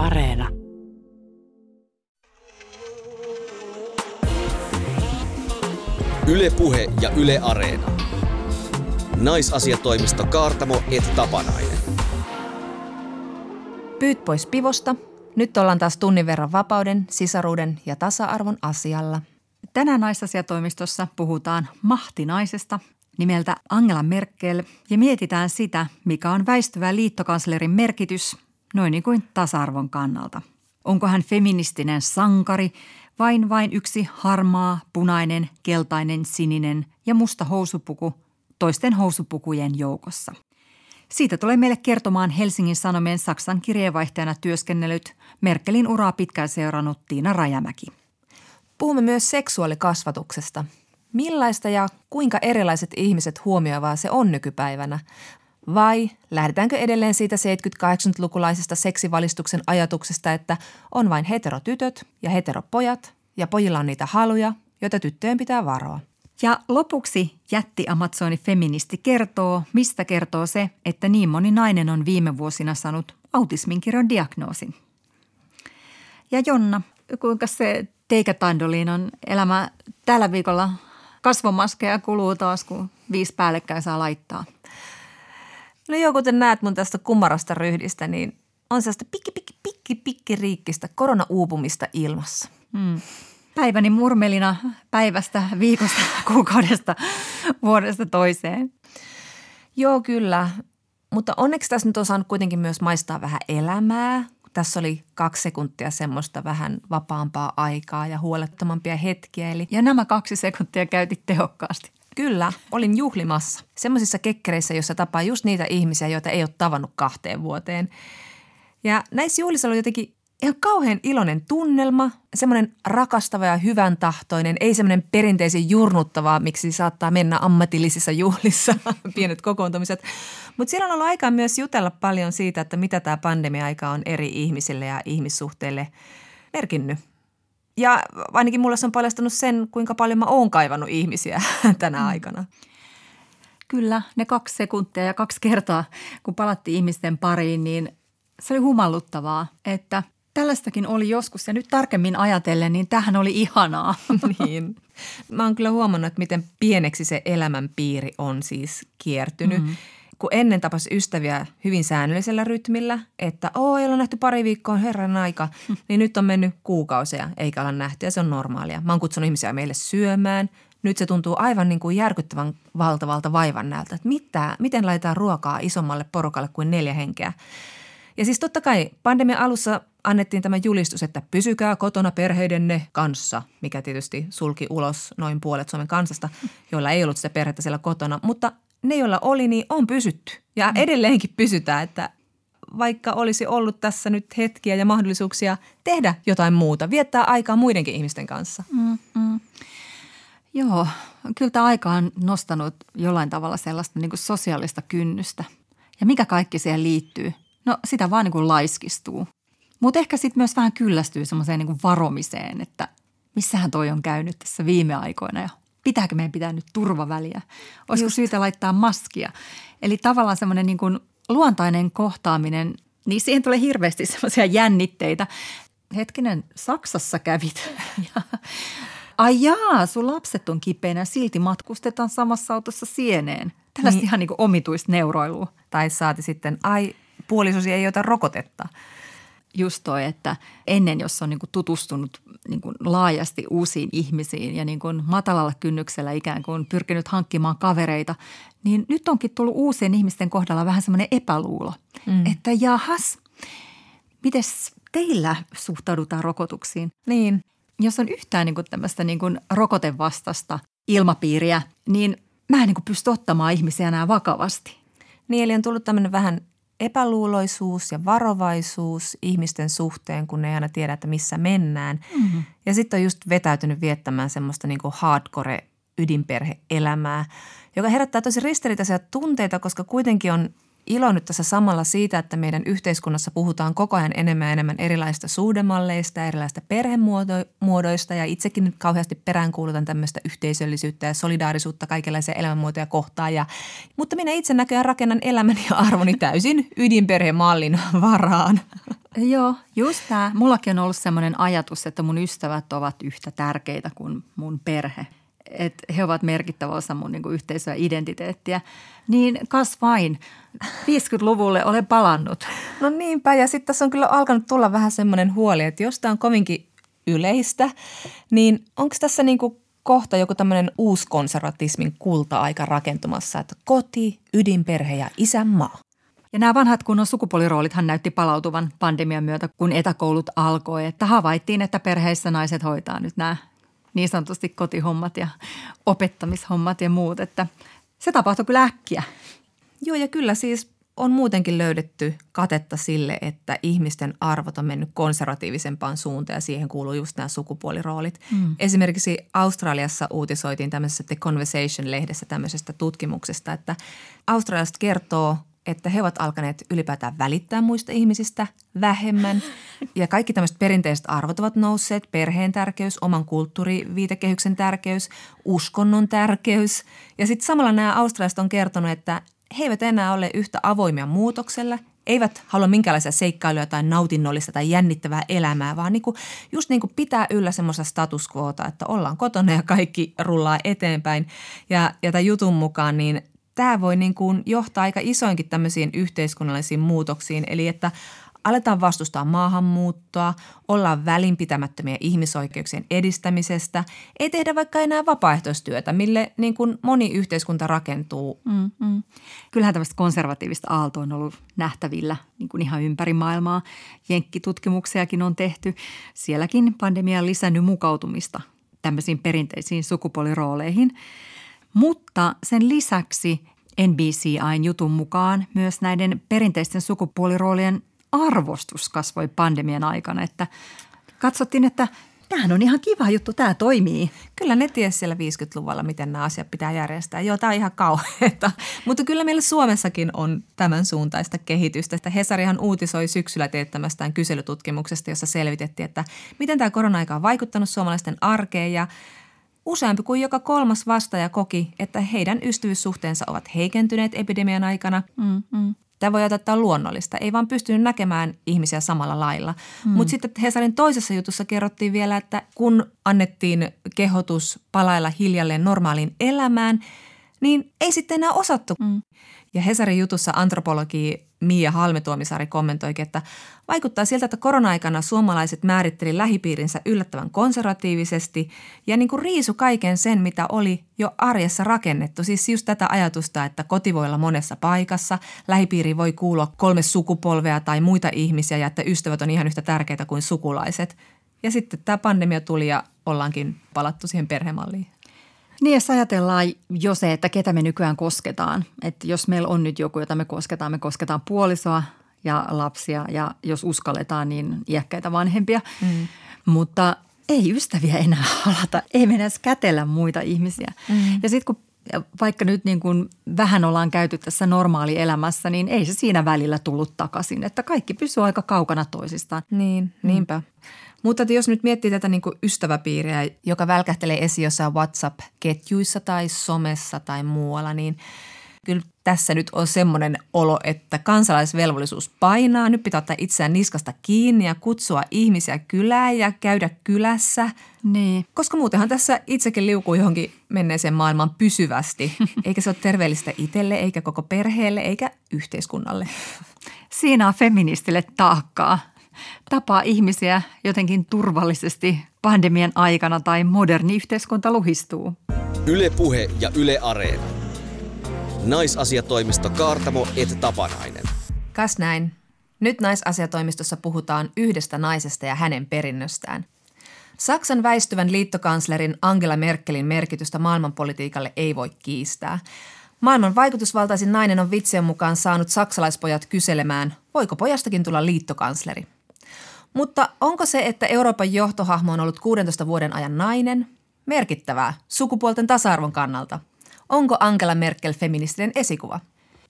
Areena. Ylepuhe ja Yle Areena. Naisasiatoimisto Kaartamo et Tapanainen. Pyyt pois pivosta. Nyt ollaan taas tunnin verran vapauden, sisaruuden ja tasa-arvon asialla. Tänään naisasiatoimistossa puhutaan mahtinaisesta nimeltä Angela Merkel ja mietitään sitä, mikä on väistyvä liittokanslerin merkitys noin niin kuin tasa-arvon kannalta. Onko hän feministinen sankari vain vain yksi harmaa, punainen, keltainen, sininen ja musta housupuku toisten housupukujen joukossa. Siitä tulee meille kertomaan Helsingin Sanomien Saksan kirjeenvaihtajana työskennellyt Merkelin uraa pitkään seurannut Tiina Rajamäki. Puhumme myös seksuaalikasvatuksesta. Millaista ja kuinka erilaiset ihmiset huomioivaa se on nykypäivänä? Vai lähdetäänkö edelleen siitä 70-80-lukulaisesta seksivalistuksen ajatuksesta, että on vain heterotytöt ja heteropojat ja pojilla on niitä haluja, joita tyttöjen pitää varoa? Ja lopuksi jätti Amazoni feministi kertoo, mistä kertoo se, että niin moni nainen on viime vuosina saanut autismin kirjon diagnoosin. Ja Jonna, kuinka se teikätandoliinan elämä tällä viikolla kasvomaskeja kuluu taas, kun viisi päällekkäin saa laittaa? No joo, kuten näet mun tästä kumarasta ryhdistä, niin on sellaista pikki, pikki, pikki, pikki riikkistä koronauupumista ilmassa. Hmm. Päiväni murmelina päivästä, viikosta, kuukaudesta, vuodesta toiseen. Joo, kyllä. Mutta onneksi tässä nyt on saanut kuitenkin myös maistaa vähän elämää. Tässä oli kaksi sekuntia semmoista vähän vapaampaa aikaa ja huolettomampia hetkiä. Eli... Ja nämä kaksi sekuntia käytit tehokkaasti. Kyllä, olin juhlimassa. Semmoisissa kekkereissä, jossa tapaa just niitä ihmisiä, joita ei ole tavannut kahteen vuoteen. Ja näissä juhlissa oli jotenkin ihan kauhean iloinen tunnelma, semmoinen rakastava ja hyvän tahtoinen, ei semmoinen perinteisen jurnuttavaa, miksi saattaa mennä ammatillisissa juhlissa, pienet kokoontumiset. Mutta siellä on ollut aikaa myös jutella paljon siitä, että mitä tämä pandemia-aika on eri ihmisille ja ihmissuhteille merkinnyt. Ja ainakin mulle se on paljastunut sen, kuinka paljon mä oon kaivannut ihmisiä tänä mm. aikana. Kyllä, ne kaksi sekuntia ja kaksi kertaa, kun palattiin ihmisten pariin, niin se oli humalluttavaa, että tällaistakin oli joskus ja nyt tarkemmin ajatellen, niin tähän oli ihanaa. niin. Mä oon kyllä huomannut, että miten pieneksi se elämänpiiri on siis kiertynyt. Mm-hmm kun ennen tapas ystäviä hyvin säännöllisellä rytmillä, että oo, ei ole nähty pari viikkoa, herran aika, niin nyt on mennyt kuukausia eikä olla nähty ja se on normaalia. Mä oon kutsunut ihmisiä meille syömään. Nyt se tuntuu aivan niin kuin järkyttävän valtavalta vaivan näältä, että mitä, miten laitetaan ruokaa isommalle porukalle kuin neljä henkeä. Ja siis totta kai pandemian alussa annettiin tämä julistus, että pysykää kotona perheidenne kanssa, mikä tietysti sulki ulos noin puolet Suomen kansasta, joilla ei ollut sitä perhettä siellä kotona. Mutta ne, joilla oli, niin on pysytty. Ja mm. edelleenkin pysytään, että vaikka olisi ollut tässä nyt hetkiä ja mahdollisuuksia tehdä jotain muuta, viettää aikaa muidenkin ihmisten kanssa. Mm, mm. Joo, kyllä tämä aika on nostanut jollain tavalla sellaista niin kuin sosiaalista kynnystä. Ja mikä kaikki siihen liittyy? No sitä vaan niin kuin laiskistuu. Mutta ehkä sitten myös vähän kyllästyy semmoiseen niin varomiseen, että missähän toi on käynyt tässä viime aikoina ja pitääkö meidän pitää nyt turvaväliä? Olisiko Just. syytä laittaa maskia? Eli tavallaan semmoinen niin kuin luontainen kohtaaminen, niin siihen tulee hirveästi semmoisia jännitteitä. Hetkinen, Saksassa kävit. Ai jaa, sun lapset on kipeänä, silti matkustetaan samassa autossa sieneen. Tällaista niin. ihan niin kuin omituista neuroilua. Tai saati sitten, ai puolisosi ei ota rokotetta just toi, että ennen jos on niin kuin tutustunut niin kuin laajasti uusiin ihmisiin ja niin kuin matalalla kynnyksellä ikään kuin pyrkinyt hankkimaan kavereita, niin nyt onkin tullut uusien ihmisten kohdalla vähän semmoinen epäluulo, mm. että jahas, miten teillä suhtaudutaan rokotuksiin? Niin. Jos on yhtään niin kuin tämmöistä niin kuin rokotevastasta ilmapiiriä, niin mä en niin kuin pysty ottamaan ihmisiä enää vakavasti. Niin, eli on tullut tämmöinen vähän epäluuloisuus ja varovaisuus ihmisten suhteen, kun ne ei aina tiedä, että missä mennään. Mm-hmm. Ja sitten on just vetäytynyt viettämään semmoista niin kuin hardcore ydinperheelämää, joka herättää tosi ristiriitaisia tunteita, koska kuitenkin on ilo nyt tässä samalla siitä, että meidän yhteiskunnassa puhutaan koko ajan enemmän ja enemmän erilaisista suhdemalleista erilaisista perhemuodoista ja itsekin nyt kauheasti peräänkuulutan tämmöistä yhteisöllisyyttä ja solidaarisuutta kaikenlaisia elämänmuotoja kohtaan. Ja, mutta minä itse näköjään rakennan elämäni ja arvoni täysin ydinperhemallin varaan. Joo, just tämä. Mullakin on ollut sellainen ajatus, että mun ystävät ovat yhtä tärkeitä kuin mun perhe. Että he ovat merkittävä osa mun niin yhteisöä identiteettiä. Niin kas vain, 50-luvulle olen palannut. No niinpä, ja sitten tässä on kyllä alkanut tulla vähän semmoinen huoli, että jos tämä on kovinkin yleistä, niin onko tässä niin kuin kohta joku tämmöinen uuskonservatismin kulta-aika rakentumassa, että koti, ydinperhe ja isänmaa? Ja nämä vanhat kunnon sukupuoliroolithan näytti palautuvan pandemian myötä, kun etäkoulut alkoi, että havaittiin, että perheissä naiset hoitaa nyt nämä niin sanotusti kotihommat ja opettamishommat ja muut, että se tapahtui kyllä äkkiä. Joo ja kyllä siis on muutenkin löydetty katetta sille, että ihmisten arvot on mennyt konservatiivisempaan suuntaan ja siihen kuuluu just nämä sukupuoliroolit. Mm. Esimerkiksi Australiassa uutisoitiin tämmöisessä The Conversation-lehdessä tämmöisestä tutkimuksesta, että Australiasta kertoo että he ovat alkaneet ylipäätään välittää muista ihmisistä vähemmän. Ja kaikki tämmöiset perinteiset arvot ovat nousseet, perheen tärkeys, oman kulttuuriviitekehyksen tärkeys, uskonnon tärkeys. Ja sitten samalla nämä australialaiset on kertonut, että he eivät enää ole yhtä avoimia muutokselle, eivät halua minkälaisia seikkailuja tai nautinnollista tai jännittävää elämää, vaan niin kuin, just niin kuin pitää yllä semmoista status quota, että ollaan kotona ja kaikki rullaa eteenpäin. Ja, ja tämän jutun mukaan niin tämä voi niin kuin johtaa aika isoinkin tämmöisiin yhteiskunnallisiin muutoksiin. Eli että aletaan vastustaa maahanmuuttoa, ollaan välinpitämättömiä ihmisoikeuksien edistämisestä, ei tehdä vaikka enää vapaaehtoistyötä, mille niin kuin moni yhteiskunta rakentuu. Mm, mm. Kyllähän tämmöistä konservatiivista aaltoa on ollut nähtävillä niin kuin ihan ympäri maailmaa. Jenkkitutkimuksiakin on tehty. Sielläkin pandemia on lisännyt mukautumista tämmöisiin perinteisiin sukupuolirooleihin – mutta sen lisäksi NBCIn jutun mukaan myös näiden perinteisten sukupuoliroolien arvostus kasvoi pandemian aikana, että katsottiin, että tämähän on ihan kiva juttu, tämä toimii. Kyllä ne tiesi siellä 50-luvulla, miten nämä asiat pitää järjestää. Joo, tämä on ihan kauheata. Mutta kyllä meillä Suomessakin on tämän suuntaista kehitystä. Että Hesarihan uutisoi syksyllä teettämästään kyselytutkimuksesta, jossa selvitettiin, että miten tämä korona-aika on vaikuttanut suomalaisten arkeen ja – Useampi kuin joka kolmas vastaaja koki, että heidän ystävyyssuhteensa ovat heikentyneet epidemian aikana. Mm, mm. Tämä voi ottaa luonnollista, ei vaan pystynyt näkemään ihmisiä samalla lailla. Mm. Mutta sitten Hesarin toisessa jutussa kerrottiin vielä, että kun annettiin kehotus palailla hiljalleen normaaliin elämään, niin ei sitten enää osattu. Mm. Ja Hesarin jutussa antropologi Mia Halmetuomisaari kommentoikin, että vaikuttaa siltä, että korona-aikana suomalaiset määritteli lähipiirinsä yllättävän konservatiivisesti ja niin kuin riisu kaiken sen, mitä oli jo arjessa rakennettu. Siis just tätä ajatusta, että koti voi olla monessa paikassa, lähipiiri voi kuulua kolme sukupolvea tai muita ihmisiä ja että ystävät on ihan yhtä tärkeitä kuin sukulaiset. Ja sitten tämä pandemia tuli ja ollaankin palattu siihen perhemalliin. Niin, jos ajatellaan jo se, että ketä me nykyään kosketaan. Että jos meillä on nyt joku, jota me kosketaan, me kosketaan puolisoa ja lapsia ja jos uskalletaan, niin iäkkäitä vanhempia. Mm. Mutta ei ystäviä enää halata, ei mennä edes kätellä muita ihmisiä. Mm. Ja sitten kun vaikka nyt niin kuin vähän ollaan käyty tässä normaalielämässä, niin ei se siinä välillä tullut takaisin. Että kaikki pysyy aika kaukana toisistaan. Niin, niinpä. Mm. Mutta jos nyt miettii tätä niin kuin ystäväpiiriä, joka välkähtelee esiin jossain WhatsApp-ketjuissa tai somessa tai muualla, niin kyllä tässä nyt on semmoinen olo, että kansalaisvelvollisuus painaa. Nyt pitää ottaa itseään niskasta kiinni ja kutsua ihmisiä kylään ja käydä kylässä. Niin. Koska muutenhan tässä itsekin liukuu johonkin menneeseen maailmaan pysyvästi. Eikä se ole terveellistä itselle, eikä koko perheelle, eikä yhteiskunnalle. Siinä on feministille taakkaa tapaa ihmisiä jotenkin turvallisesti pandemian aikana tai moderni yhteiskunta luhistuu. Ylepuhe ja Yle Areena. Naisasiatoimisto Kaartamo et Tapanainen. Kas näin. Nyt naisasiatoimistossa puhutaan yhdestä naisesta ja hänen perinnöstään. Saksan väistyvän liittokanslerin Angela Merkelin merkitystä maailmanpolitiikalle ei voi kiistää. Maailman vaikutusvaltaisin nainen on vitsien mukaan saanut saksalaispojat kyselemään, voiko pojastakin tulla liittokansleri – mutta onko se, että Euroopan johtohahmo on ollut 16 vuoden ajan nainen, merkittävää sukupuolten tasa-arvon kannalta? Onko Angela Merkel feministinen esikuva?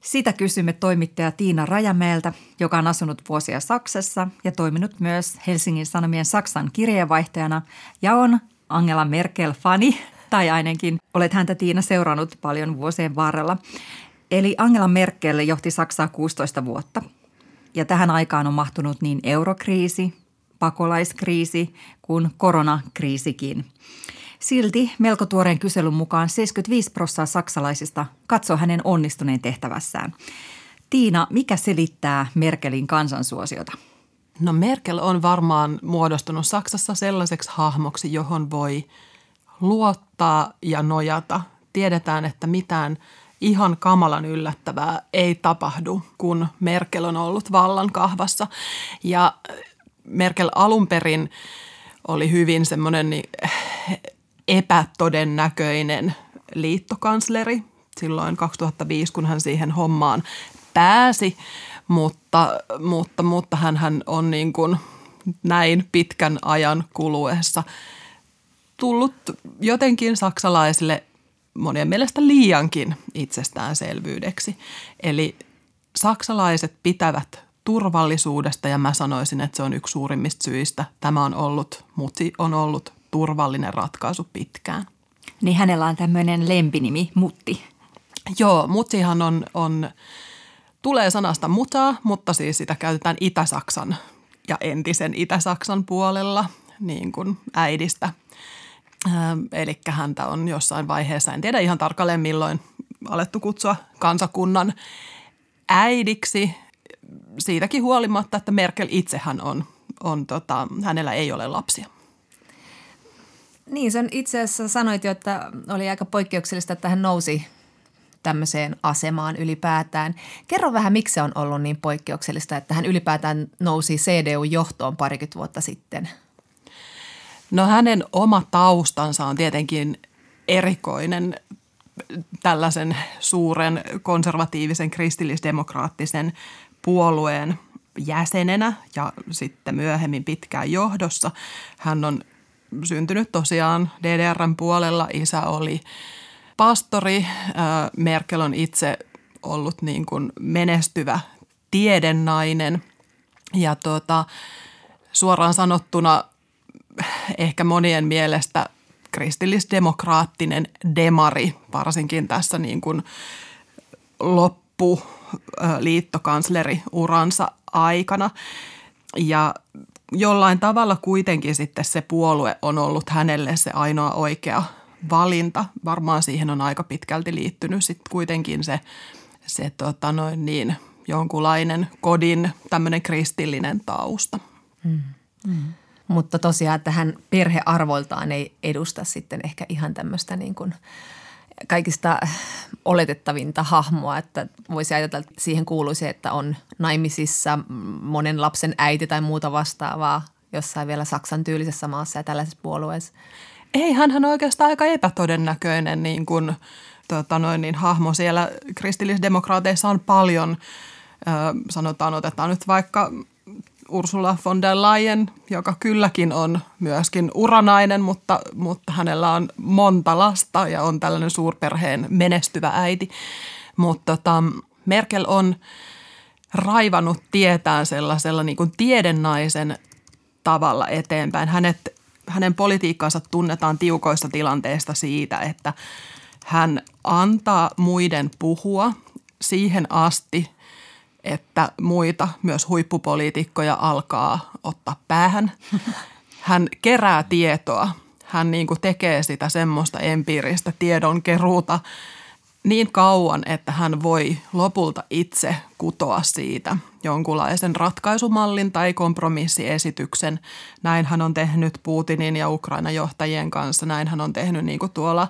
Sitä kysymme toimittaja Tiina Rajamäeltä, joka on asunut vuosia Saksassa ja toiminut myös Helsingin Sanomien Saksan kirjeenvaihtajana ja on Angela Merkel-fani, tai ainakin olet häntä Tiina seurannut paljon vuosien varrella. Eli Angela Merkel johti Saksaa 16 vuotta – Ja tähän aikaan on mahtunut niin eurokriisi, pakolaiskriisi kuin koronakriisikin. Silti melko tuoreen kyselyn mukaan 75 prosenttia saksalaisista katsoo hänen onnistuneen tehtävässään. Tiina, mikä selittää Merkelin kansansuosiota? No Merkel on varmaan muodostunut Saksassa sellaiseksi hahmoksi, johon voi luottaa ja nojata. Tiedetään, että mitään ihan kamalan yllättävää ei tapahdu, kun Merkel on ollut vallan kahvassa. Ja Merkel alun perin oli hyvin semmoinen niin epätodennäköinen liittokansleri silloin 2005, kun hän siihen hommaan pääsi, mutta, mutta, mutta hän, hän on niin kuin näin pitkän ajan kuluessa tullut jotenkin saksalaisille monien mielestä liiankin itsestäänselvyydeksi. Eli saksalaiset pitävät turvallisuudesta ja mä sanoisin, että se on yksi suurimmista syistä. Tämä on ollut, Muti on ollut turvallinen ratkaisu pitkään. Niin hänellä on tämmöinen lempinimi, Mutti. Joo, Mutihan on, on tulee sanasta mutaa, mutta siis sitä käytetään Itä-Saksan ja entisen Itä-Saksan puolella niin kuin äidistä. Eli häntä on jossain vaiheessa, en tiedä ihan tarkalleen milloin, alettu kutsua kansakunnan äidiksi. Siitäkin huolimatta, että Merkel itsehän on, on tota, hänellä ei ole lapsia. Niin, sen itse asiassa sanoit jo, että oli aika poikkeuksellista, että hän nousi tämmöiseen asemaan ylipäätään. Kerro vähän, miksi se on ollut niin poikkeuksellista, että hän ylipäätään nousi CDU-johtoon parikymmentä vuotta sitten. No hänen oma taustansa on tietenkin erikoinen tällaisen suuren konservatiivisen kristillisdemokraattisen puolueen jäsenenä ja sitten myöhemmin pitkään johdossa. Hän on syntynyt tosiaan DDRn puolella. Isä oli pastori. Merkel on itse ollut niin kuin menestyvä tiedennainen ja tuota, suoraan sanottuna ehkä monien mielestä kristillisdemokraattinen demari, varsinkin tässä niin kuin loppu liittokansleriuransa aikana. Ja jollain tavalla kuitenkin sitten se puolue on ollut hänelle se ainoa oikea valinta. Varmaan siihen on aika pitkälti liittynyt sitten kuitenkin se, se tota noin niin, jonkunlainen kodin tämmöinen kristillinen tausta. Mm. Mm. Mutta tosiaan, että hän perhearvoiltaan ei edusta sitten ehkä ihan tämmöistä niin kuin kaikista oletettavinta hahmoa, että voisi ajatella, että siihen kuuluisi, että on naimisissa monen lapsen äiti tai muuta vastaavaa jossain vielä Saksan tyylisessä maassa ja tällaisessa puolueessa. Ei, hän on oikeastaan aika epätodennäköinen niin kuin, tota noin, niin, hahmo. Siellä kristillisdemokraateissa on paljon, ö, sanotaan, otetaan nyt vaikka Ursula von der Leyen, joka kylläkin on myöskin uranainen, mutta, mutta hänellä on monta lasta ja on tällainen suurperheen menestyvä äiti. Mutta tota, Merkel on raivannut tietään sellaisella niin kuin tiedennaisen tavalla eteenpäin. Hänet hänen politiikkaansa tunnetaan tiukoista tilanteista siitä, että hän antaa muiden puhua siihen asti, että muita, myös huippupoliitikkoja, alkaa ottaa päähän. Hän kerää tietoa. Hän niin kuin tekee sitä semmoista empiiristä tiedonkeruuta niin kauan, että hän voi lopulta itse kutoa siitä jonkunlaisen ratkaisumallin tai kompromissiesityksen. Näin hän on tehnyt Putinin ja Ukrainan johtajien kanssa. Näin hän on tehnyt niin kuin tuolla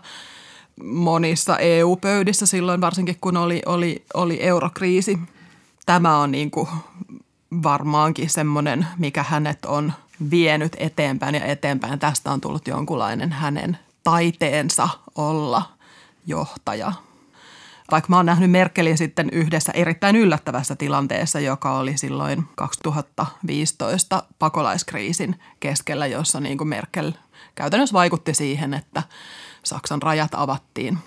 monissa EU-pöydissä silloin, varsinkin kun oli, oli, oli eurokriisi. Tämä on niin kuin varmaankin semmoinen, mikä hänet on vienyt eteenpäin ja eteenpäin. Tästä on tullut jonkunlainen hänen taiteensa olla johtaja – vaikka mä oon nähnyt Merkelin sitten yhdessä erittäin yllättävässä tilanteessa, joka oli silloin 2015 pakolaiskriisin keskellä, jossa niin kuin Merkel käytännössä vaikutti siihen, että Saksan rajat avattiin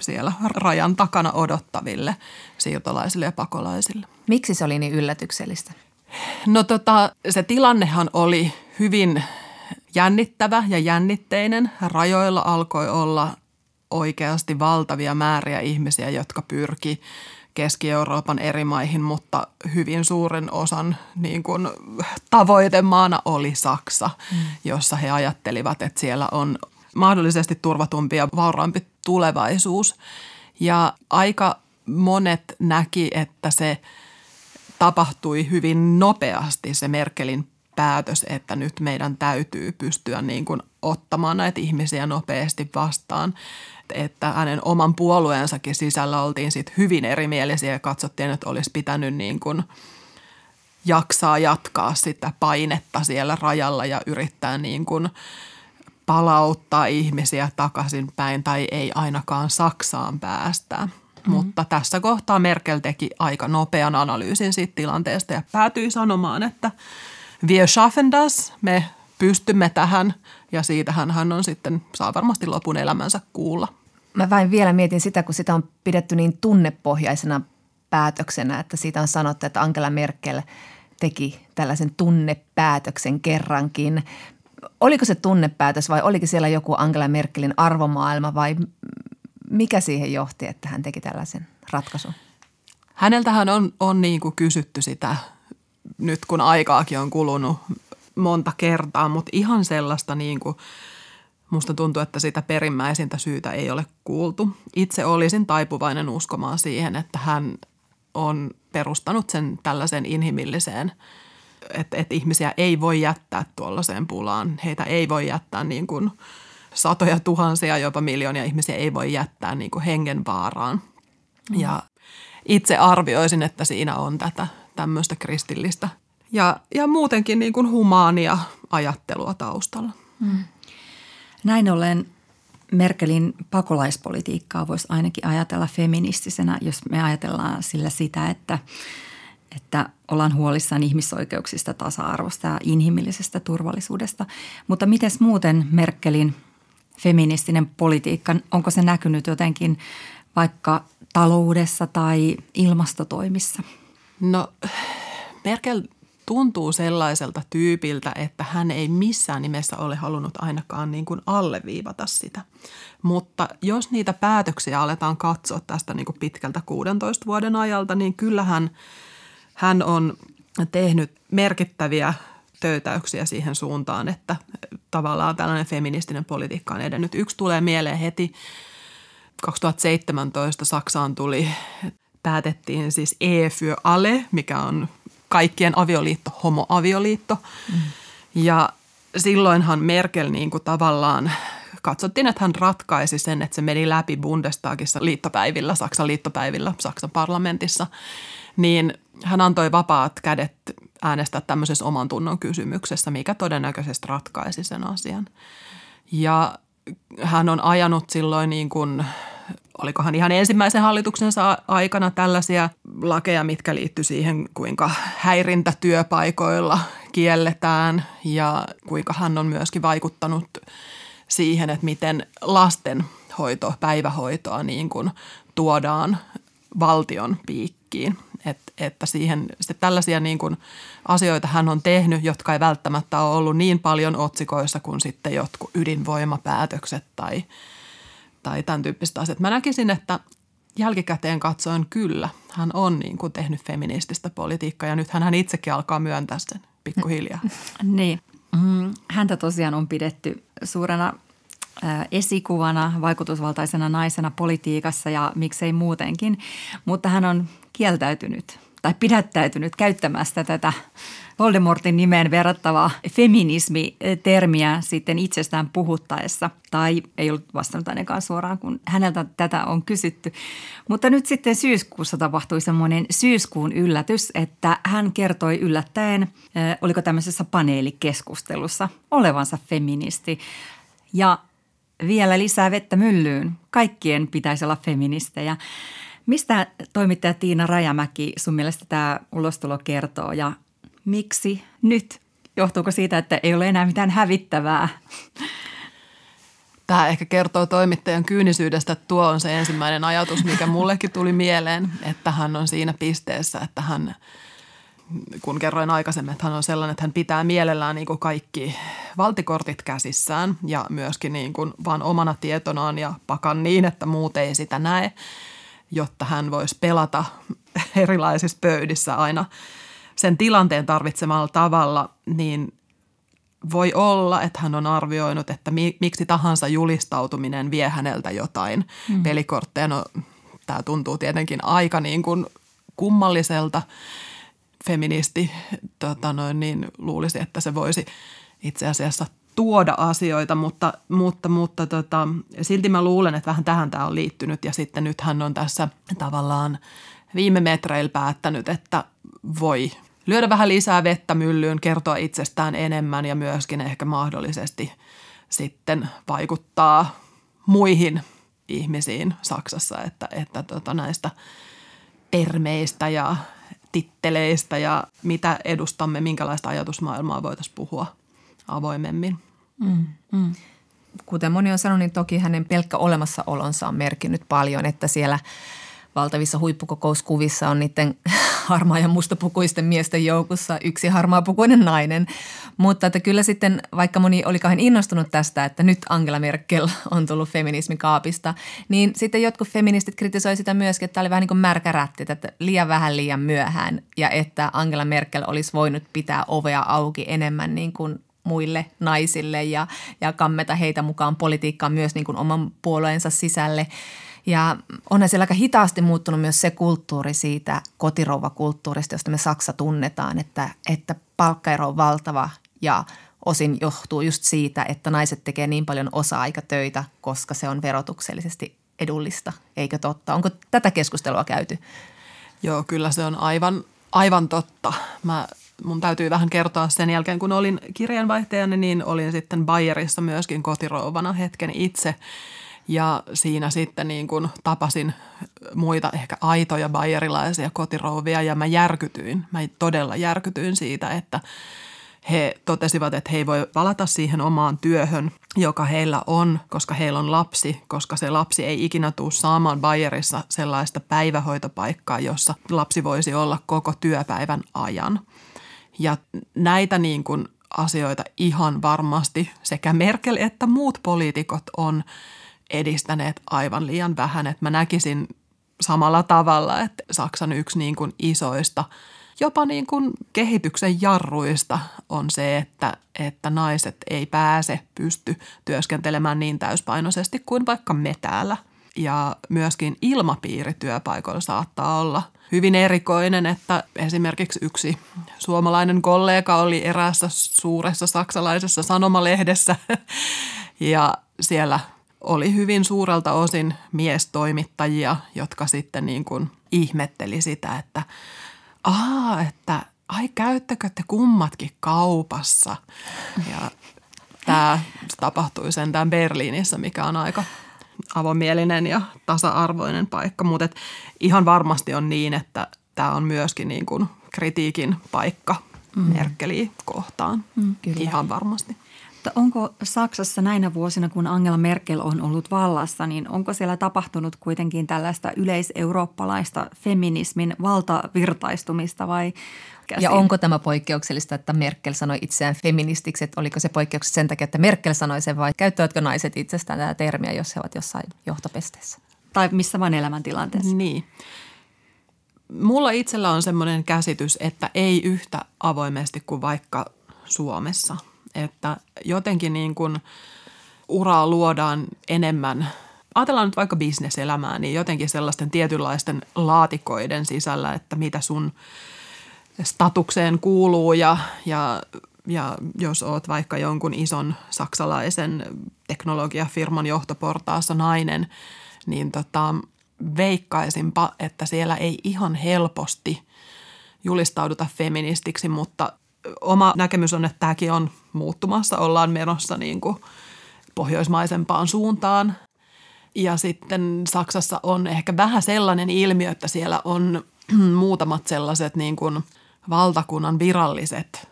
siellä rajan takana odottaville siirtolaisille ja pakolaisille. Miksi se oli niin yllätyksellistä? No tota, se tilannehan oli hyvin jännittävä ja jännitteinen. Rajoilla alkoi olla oikeasti valtavia määriä ihmisiä, jotka pyrki Keski-Euroopan eri maihin, mutta hyvin suuren osan niin kuin, tavoitemaana oli Saksa, mm. jossa he ajattelivat, että siellä on mahdollisesti turvatumpi ja vauraampi tulevaisuus. Ja aika monet näki, että se tapahtui hyvin nopeasti se Merkelin päätös, että nyt meidän täytyy pystyä niin kuin ottamaan näitä ihmisiä nopeasti vastaan. Että hänen oman puolueensakin sisällä oltiin sit hyvin erimielisiä ja katsottiin, että olisi pitänyt niin kuin jaksaa jatkaa sitä painetta siellä rajalla ja yrittää niin kuin palauttaa ihmisiä takaisin päin tai ei ainakaan Saksaan päästä. Mm-hmm. Mutta tässä kohtaa Merkel teki aika nopean analyysin siitä tilanteesta ja päätyi sanomaan, että – Wir schaffen das, me pystymme tähän ja siitähän hän on sitten, saa varmasti lopun elämänsä kuulla. Mä vain vielä mietin sitä, kun sitä on pidetty niin tunnepohjaisena päätöksenä, että siitä on sanottu, että Angela Merkel teki tällaisen tunnepäätöksen kerrankin. Oliko se tunnepäätös vai oliko siellä joku Angela Merkelin arvomaailma vai mikä siihen johti, että hän teki tällaisen ratkaisun? Häneltähän on, on niin kuin kysytty sitä nyt kun aikaakin on kulunut monta kertaa, mutta ihan sellaista niin kuin musta tuntuu, että sitä perimmäisintä syytä ei ole kuultu. Itse olisin taipuvainen uskomaan siihen, että hän on perustanut sen tällaisen inhimilliseen, että, että ihmisiä ei voi jättää tuollaiseen pulaan. Heitä ei voi jättää niin kuin satoja tuhansia, jopa miljoonia ihmisiä ei voi jättää niin kuin hengenvaaraan. Mm. Ja itse arvioisin, että siinä on tätä tämmöistä kristillistä ja, ja muutenkin niin kuin humaania ajattelua taustalla. Hmm. Näin ollen Merkelin pakolaispolitiikkaa voisi ainakin ajatella feministisenä, jos me ajatellaan sillä sitä, että, että ollaan huolissaan ihmisoikeuksista, tasa-arvosta ja inhimillisestä turvallisuudesta. Mutta miten muuten Merkelin feministinen politiikka, onko se näkynyt jotenkin vaikka taloudessa tai ilmastotoimissa – No Merkel tuntuu sellaiselta tyypiltä, että hän ei missään nimessä ole halunnut ainakaan niin kuin alleviivata sitä. Mutta jos niitä päätöksiä aletaan katsoa tästä niin kuin pitkältä 16 vuoden ajalta, niin kyllähän hän on tehnyt merkittäviä töytäyksiä siihen suuntaan, että tavallaan tällainen feministinen politiikka on edennyt. Yksi tulee mieleen heti 2017 Saksaan tuli päätettiin siis E für alle, mikä on kaikkien avioliitto, homoavioliitto. Mm. Ja silloinhan Merkel niin kuin tavallaan katsottiin, että hän ratkaisi sen, että se meni läpi Bundestagissa liittopäivillä, Saksan liittopäivillä, Saksan parlamentissa. Niin hän antoi vapaat kädet äänestää tämmöisessä oman tunnon kysymyksessä, mikä todennäköisesti ratkaisi sen asian. Ja hän on ajanut silloin niin kuin olikohan ihan ensimmäisen hallituksensa aikana tällaisia lakeja, mitkä liittyy siihen, kuinka häirintä työpaikoilla kielletään ja kuinka hän on myöskin vaikuttanut siihen, että miten lastenhoito, päivähoitoa niin kuin tuodaan valtion piikkiin. Et, että siihen, sitten tällaisia niin kuin asioita hän on tehnyt, jotka ei välttämättä ole ollut niin paljon otsikoissa kuin sitten jotkut ydinvoimapäätökset tai – tai tämän tyyppistä asiat. Mä näkisin, että jälkikäteen katsoen kyllä hän on niin kuin tehnyt feminististä politiikkaa ja nyt hän itsekin alkaa myöntää sen pikkuhiljaa. Niin. Mm, häntä tosiaan on pidetty suurena esikuvana, vaikutusvaltaisena naisena politiikassa ja miksei muutenkin, mutta hän on kieltäytynyt tai pidättäytynyt käyttämästä tätä Voldemortin nimeen verrattavaa feminismi-termiä sitten itsestään puhuttaessa. Tai ei ollut vastannut ainakaan suoraan, kun häneltä tätä on kysytty. Mutta nyt sitten syyskuussa tapahtui semmoinen syyskuun yllätys, että hän kertoi yllättäen, oliko tämmöisessä paneelikeskustelussa olevansa feministi. Ja vielä lisää vettä myllyyn. Kaikkien pitäisi olla feministejä. Mistä toimittaja Tiina Rajamäki sun mielestä tämä ulostulo kertoo ja miksi nyt? Johtuuko siitä, että ei ole enää mitään hävittävää? Tämä ehkä kertoo toimittajan kyynisyydestä. Tuo on se ensimmäinen ajatus, mikä mullekin tuli mieleen, että hän on siinä pisteessä, että hän, kun kerroin aikaisemmin, että hän on sellainen, että hän pitää mielellään niin kaikki valtikortit käsissään ja myöskin niin kuin vaan omana tietonaan ja pakan niin, että muut ei sitä näe – jotta hän voisi pelata erilaisissa pöydissä aina sen tilanteen tarvitsemalla tavalla, niin voi olla, että hän on arvioinut, että mi, miksi tahansa julistautuminen vie häneltä jotain mm. pelikortteja. No, tämä tuntuu tietenkin aika niin kuin kummalliselta. Feministi tota noin, niin luulisi, että se voisi itse asiassa tuoda asioita, mutta, mutta, mutta tota, silti mä luulen, että vähän tähän tämä on liittynyt ja sitten nyt hän on tässä tavallaan viime metreillä päättänyt, että voi lyödä vähän lisää vettä myllyyn, kertoa itsestään enemmän ja myöskin ehkä mahdollisesti sitten vaikuttaa muihin ihmisiin Saksassa, että, että tota näistä termeistä ja titteleistä ja mitä edustamme, minkälaista ajatusmaailmaa voitaisiin puhua avoimemmin. Mm, mm. Kuten moni on sanonut, niin toki hänen pelkkä olemassaolonsa on merkinnyt paljon, että siellä – valtavissa huippukokouskuvissa on niiden harmaa- ja mustapukuisten miesten joukossa yksi harmaapukuinen nainen. Mutta että kyllä sitten, vaikka moni oli kauhean innostunut tästä, että nyt Angela Merkel on tullut feminismikaapista, niin sitten jotkut feministit kritisoivat sitä myöskin, että tämä oli vähän niin kuin märkä rätti, että liian vähän liian myöhään ja että Angela Merkel olisi voinut pitää ovea auki enemmän niin kuin muille naisille ja, ja kammeta heitä mukaan politiikkaan myös niin kuin oman puolueensa sisälle – ja onhan siellä aika hitaasti muuttunut myös se kulttuuri siitä kotirouvakulttuurista, josta me Saksa tunnetaan, että, että palkkaero on valtava ja osin johtuu just siitä, että naiset tekee niin paljon osa-aikatöitä, koska se on verotuksellisesti edullista, eikö totta? Onko tätä keskustelua käyty? Joo, kyllä se on aivan, aivan totta. Mä, mun täytyy vähän kertoa sen jälkeen, kun olin kirjanvaihtajana, niin olin sitten Bayerissa myöskin kotirouvana hetken itse – ja siinä sitten niin kuin tapasin muita ehkä aitoja bayerilaisia kotirouvia ja mä järkytyin. Mä todella järkytyin siitä, että he totesivat, että he ei voi palata siihen omaan työhön, joka heillä on, koska heillä on lapsi, koska se lapsi ei ikinä tule saamaan Bayerissa sellaista päivähoitopaikkaa, jossa lapsi voisi olla koko työpäivän ajan. Ja näitä niin kuin asioita ihan varmasti sekä Merkel että muut poliitikot on edistäneet aivan liian vähän. Että mä näkisin samalla tavalla, että Saksan yksi niin kuin isoista, jopa niin kuin kehityksen jarruista on se, että, että naiset ei pääse, pysty työskentelemään niin täyspainoisesti kuin vaikka me täällä. Ja myöskin ilmapiiri työpaikoilla saattaa olla hyvin erikoinen, että esimerkiksi yksi suomalainen kollega oli eräässä suuressa saksalaisessa sanomalehdessä ja siellä oli hyvin suurelta osin miestoimittajia, jotka sitten niin kuin ihmetteli sitä, että aa, että ai käyttäkö te kummatkin kaupassa? Ja tämä tapahtui sentään Berliinissä, mikä on aika avomielinen ja tasa-arvoinen paikka, mutta ihan varmasti on niin, että tämä on myöskin niin kuin kritiikin paikka mm. Merkeliä kohtaan. Mm, kyllä. Ihan varmasti. Mutta onko Saksassa näinä vuosina, kun Angela Merkel on ollut vallassa, niin onko siellä tapahtunut kuitenkin tällaista yleiseurooppalaista feminismin valtavirtaistumista vai käsin? Ja onko tämä poikkeuksellista, että Merkel sanoi itseään feministiksi, että oliko se poikkeuksellista sen takia, että Merkel sanoi sen vai käyttävätkö naiset itsestään tätä termiä, jos he ovat jossain johtopesteessä? Tai missä vain elämäntilanteessa? Niin. Mulla itsellä on sellainen käsitys, että ei yhtä avoimesti kuin vaikka Suomessa – että jotenkin niin kuin uraa luodaan enemmän ajatellaan nyt vaikka bisneselämää, niin jotenkin sellaisten tietynlaisten laatikoiden sisällä, että mitä sun statukseen kuuluu ja, ja, ja jos oot vaikka jonkun ison saksalaisen teknologiafirman johtoportaassa nainen, niin tota, veikkaisinpa, että siellä ei ihan helposti julistauduta feministiksi, mutta oma näkemys on, että tämäkin on muuttumassa. Ollaan menossa niin kuin pohjoismaisempaan suuntaan. Ja sitten Saksassa on ehkä vähän sellainen ilmiö, että siellä on muutamat sellaiset niin kuin valtakunnan viralliset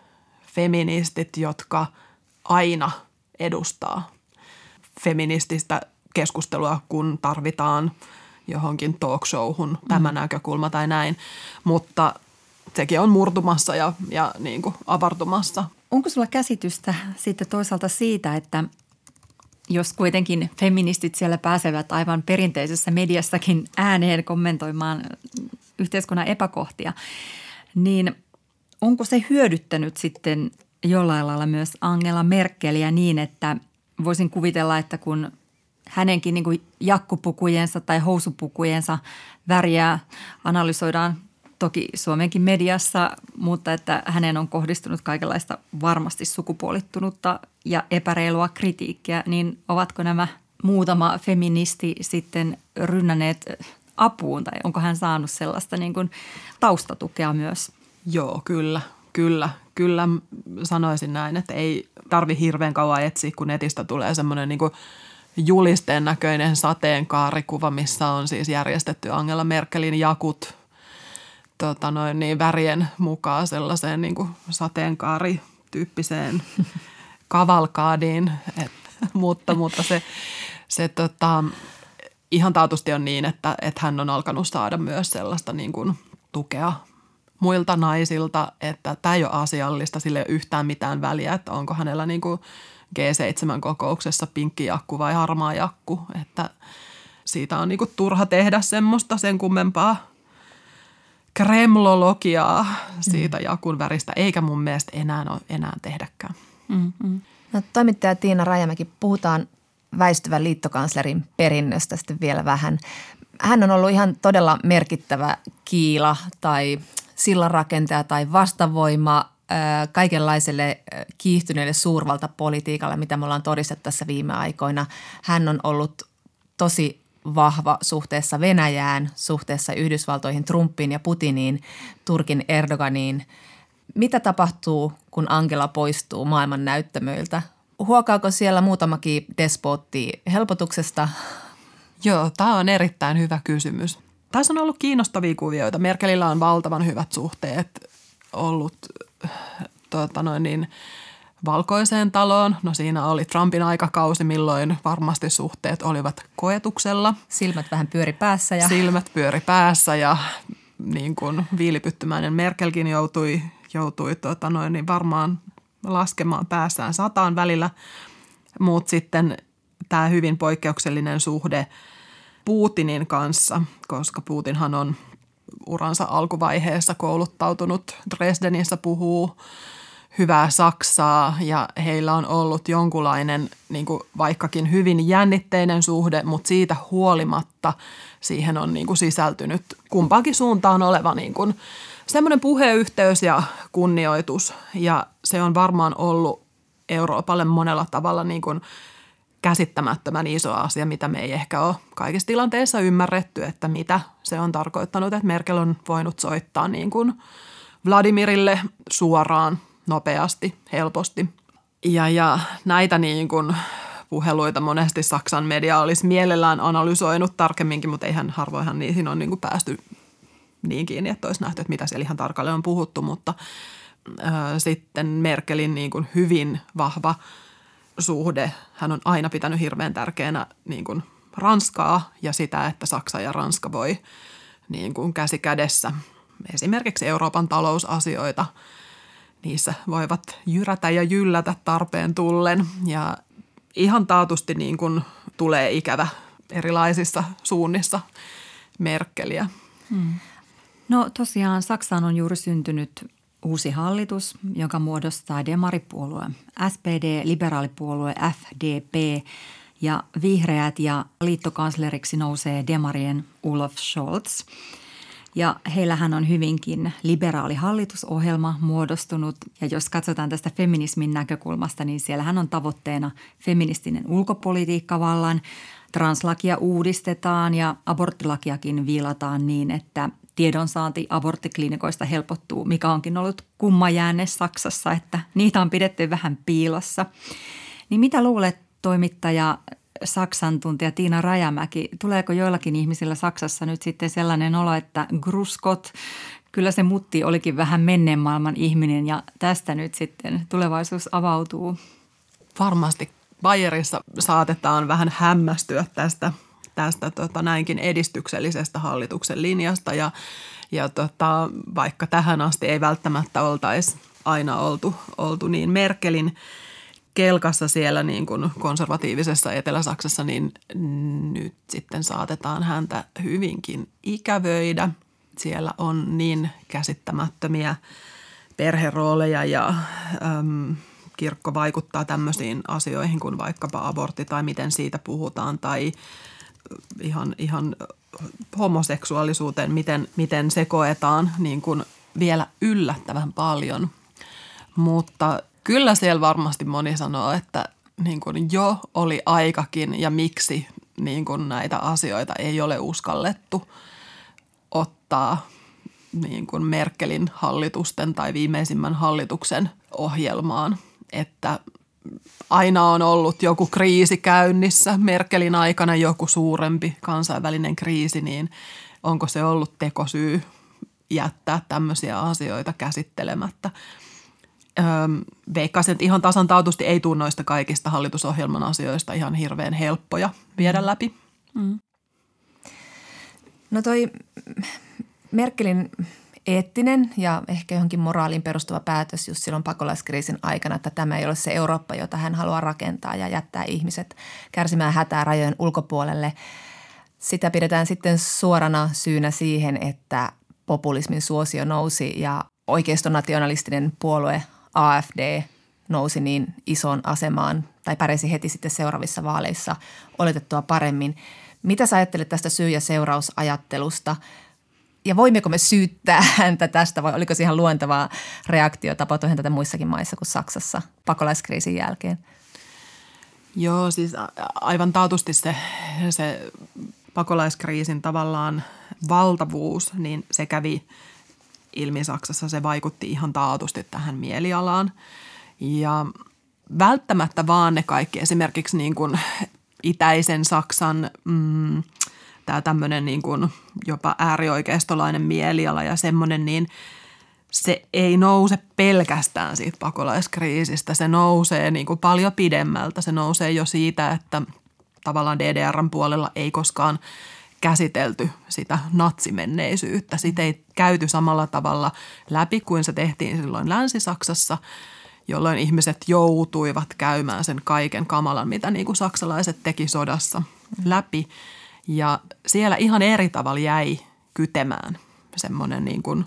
feministit, jotka aina edustaa feminististä keskustelua, kun tarvitaan johonkin talk showhun tämä mm. näkökulma tai näin. Mutta sekin on murtumassa ja, ja niin kuin avartumassa. Onko sulla käsitystä sitten toisaalta siitä, että jos kuitenkin feministit siellä pääsevät aivan perinteisessä mediassakin ääneen kommentoimaan yhteiskunnan epäkohtia, niin onko se hyödyttänyt sitten jollain lailla myös Angela Merkeliä niin, että voisin kuvitella, että kun hänenkin niin jakkupukujensa tai housupukujensa väriä analysoidaan toki Suomenkin mediassa, mutta että hänen on kohdistunut kaikenlaista varmasti sukupuolittunutta ja epäreilua kritiikkiä, niin ovatko nämä muutama feministi sitten rynnäneet apuun tai onko hän saanut sellaista niin kuin taustatukea myös? Joo, kyllä, kyllä, kyllä sanoisin näin, että ei tarvi hirveän kauan etsiä, kun netistä tulee semmoinen niin kuin julisteen näköinen sateenkaarikuva, missä on siis järjestetty Angela Merkelin jakut tota noin, niin värien mukaan sellaiseen niin kuin sateenkaarityyppiseen kavalkaadiin, Et, mutta, mutta se, se tota, ihan taatusti on niin, että, että hän on alkanut saada myös sellaista niin kuin tukea muilta naisilta, että tämä ei ole asiallista, sille ei ole yhtään mitään väliä, että onko hänellä niin kuin G7-kokouksessa pinkki jakku vai harmaa jakku, että siitä on niin kuin turha tehdä semmoista sen kummempaa kremlologiaa siitä mm. jakun väristä, eikä mun mielestä enää enää tehdäkään. Mm-hmm. No, toimittaja Tiina Rajamäki, puhutaan väistyvän liittokanslerin perinnöstä sitten vielä vähän. Hän on ollut ihan todella merkittävä kiila tai sillanrakentaja tai vastavoima kaikenlaiselle kiihtyneelle suurvaltapolitiikalle, mitä me ollaan todistettu tässä viime aikoina. Hän on ollut tosi vahva suhteessa Venäjään, suhteessa Yhdysvaltoihin, Trumpiin ja Putiniin, Turkin Erdoganiin. Mitä tapahtuu, kun Angela poistuu maailman näyttämöiltä? Huokaako siellä muutamakin despotti helpotuksesta? Joo, tämä on erittäin hyvä kysymys. Tässä on ollut kiinnostavia kuvioita. Merkelillä on valtavan hyvät suhteet ollut tuota noin niin, valkoiseen taloon. No siinä oli Trumpin aikakausi, milloin varmasti suhteet olivat koetuksella. Silmät vähän pyöri päässä. Ja... Silmät pyöri päässä ja niin kuin viilipyttymäinen Merkelkin joutui, joutui tuota noin, niin varmaan laskemaan päässään sataan välillä. Mutta sitten tämä hyvin poikkeuksellinen suhde Putinin kanssa, koska Putinhan on uransa alkuvaiheessa kouluttautunut Dresdenissä puhuu hyvää Saksaa ja heillä on ollut jonkunlainen niin kuin vaikkakin hyvin jännitteinen suhde, mutta siitä huolimatta siihen on niin kuin sisältynyt kumpaankin suuntaan oleva niin kuin semmoinen puheyhteys ja kunnioitus ja se on varmaan ollut Euroopalle monella tavalla niin kuin käsittämättömän iso asia, mitä me ei ehkä ole kaikissa tilanteissa ymmärretty, että mitä se on tarkoittanut, että Merkel on voinut soittaa niin kuin Vladimirille suoraan nopeasti, helposti. Ja, ja näitä niin kuin puheluita monesti Saksan media olisi mielellään analysoinut tarkemminkin, mutta eihän harvoinhan niihin on niin kuin päästy niin kiinni, että olisi nähty, että mitä siellä ihan tarkalleen on puhuttu, mutta sitten Merkelin niin kuin hyvin vahva suhde, hän on aina pitänyt hirveän tärkeänä niin kuin Ranskaa ja sitä, että Saksa ja Ranska voi niin kuin käsi kädessä esimerkiksi Euroopan talousasioita – niissä voivat jyrätä ja jyllätä tarpeen tullen ja ihan taatusti niin kuin tulee ikävä erilaisissa suunnissa Merkeliä. Hmm. No tosiaan Saksaan on juuri syntynyt uusi hallitus, joka muodostaa demaripuolue SPD, liberaalipuolue FDP ja vihreät ja liittokansleriksi nousee demarien Olaf Scholz – ja heillähän on hyvinkin liberaali hallitusohjelma muodostunut. Ja jos katsotaan tästä feminismin näkökulmasta, niin siellähän on tavoitteena feministinen ulkopolitiikka vallan. Translakia uudistetaan ja aborttilakiakin viilataan niin, että tiedonsaanti aborttiklinikoista helpottuu, mikä onkin ollut kumma jäänne Saksassa, että niitä on pidetty vähän piilossa. Niin mitä luulet toimittaja Saksan tuntija Tiina Rajamäki. Tuleeko joillakin ihmisillä Saksassa nyt sitten sellainen olo, että gruskot, kyllä se mutti olikin vähän menneen maailman ihminen ja tästä nyt sitten tulevaisuus avautuu? Varmasti Bayerissa saatetaan vähän hämmästyä tästä, tästä tota, näinkin edistyksellisestä hallituksen linjasta ja, ja tota, vaikka tähän asti ei välttämättä oltaisi aina oltu, oltu niin Merkelin kelkassa siellä niin kuin konservatiivisessa Etelä-Saksassa, niin nyt sitten saatetaan häntä hyvinkin ikävöidä. Siellä on niin käsittämättömiä perherooleja ja äm, kirkko vaikuttaa tämmöisiin asioihin kuin vaikkapa abortti tai miten siitä puhutaan tai ihan, ihan homoseksuaalisuuteen, miten, miten se koetaan niin kuin vielä yllättävän paljon. Mutta kyllä siellä varmasti moni sanoo, että niin kuin jo oli aikakin ja miksi niin kuin näitä asioita ei ole uskallettu ottaa niin kuin Merkelin hallitusten tai viimeisimmän hallituksen ohjelmaan, että aina on ollut joku kriisi käynnissä, Merkelin aikana joku suurempi kansainvälinen kriisi, niin onko se ollut tekosyy jättää tämmöisiä asioita käsittelemättä. Öö, veikkaisin, että ihan tasan taatusti ei tule noista kaikista hallitusohjelman asioista ihan hirveän helppoja viedä läpi. Mm. No toi Merkelin eettinen ja ehkä johonkin moraaliin perustuva päätös just silloin pakolaiskriisin aikana, että tämä ei ole se Eurooppa, jota hän haluaa rakentaa ja jättää ihmiset kärsimään hätää rajojen ulkopuolelle. Sitä pidetään sitten suorana syynä siihen, että populismin suosio nousi ja oikeistonationalistinen puolue AFD nousi niin isoon asemaan tai pärjäsi heti sitten seuraavissa vaaleissa oletettua paremmin. Mitä sä ajattelet tästä syy- ja seurausajattelusta – ja voimmeko me syyttää häntä tästä vai oliko se ihan luontevaa reaktio? Tapahtuihan tätä muissakin maissa kuin Saksassa pakolaiskriisin jälkeen? Joo, siis aivan taatusti se, se pakolaiskriisin tavallaan valtavuus, niin se kävi ilmi Saksassa. Se vaikutti ihan taatusti tähän mielialaan. Ja välttämättä vaan ne kaikki esimerkiksi niin kuin itäisen Saksan mm, – tämä tämmöinen niin kuin jopa äärioikeistolainen mieliala ja semmoinen, niin se ei nouse pelkästään siitä pakolaiskriisistä. Se nousee niin kuin paljon pidemmältä. Se nousee jo siitä, että tavallaan DDRn puolella ei koskaan käsitelty sitä natsimenneisyyttä. Sitä ei käyty samalla tavalla läpi kuin se tehtiin silloin Länsi-Saksassa, jolloin ihmiset joutuivat käymään sen kaiken kamalan, mitä niin kuin saksalaiset teki sodassa läpi – ja siellä ihan eri tavalla jäi kytemään semmoinen niin kuin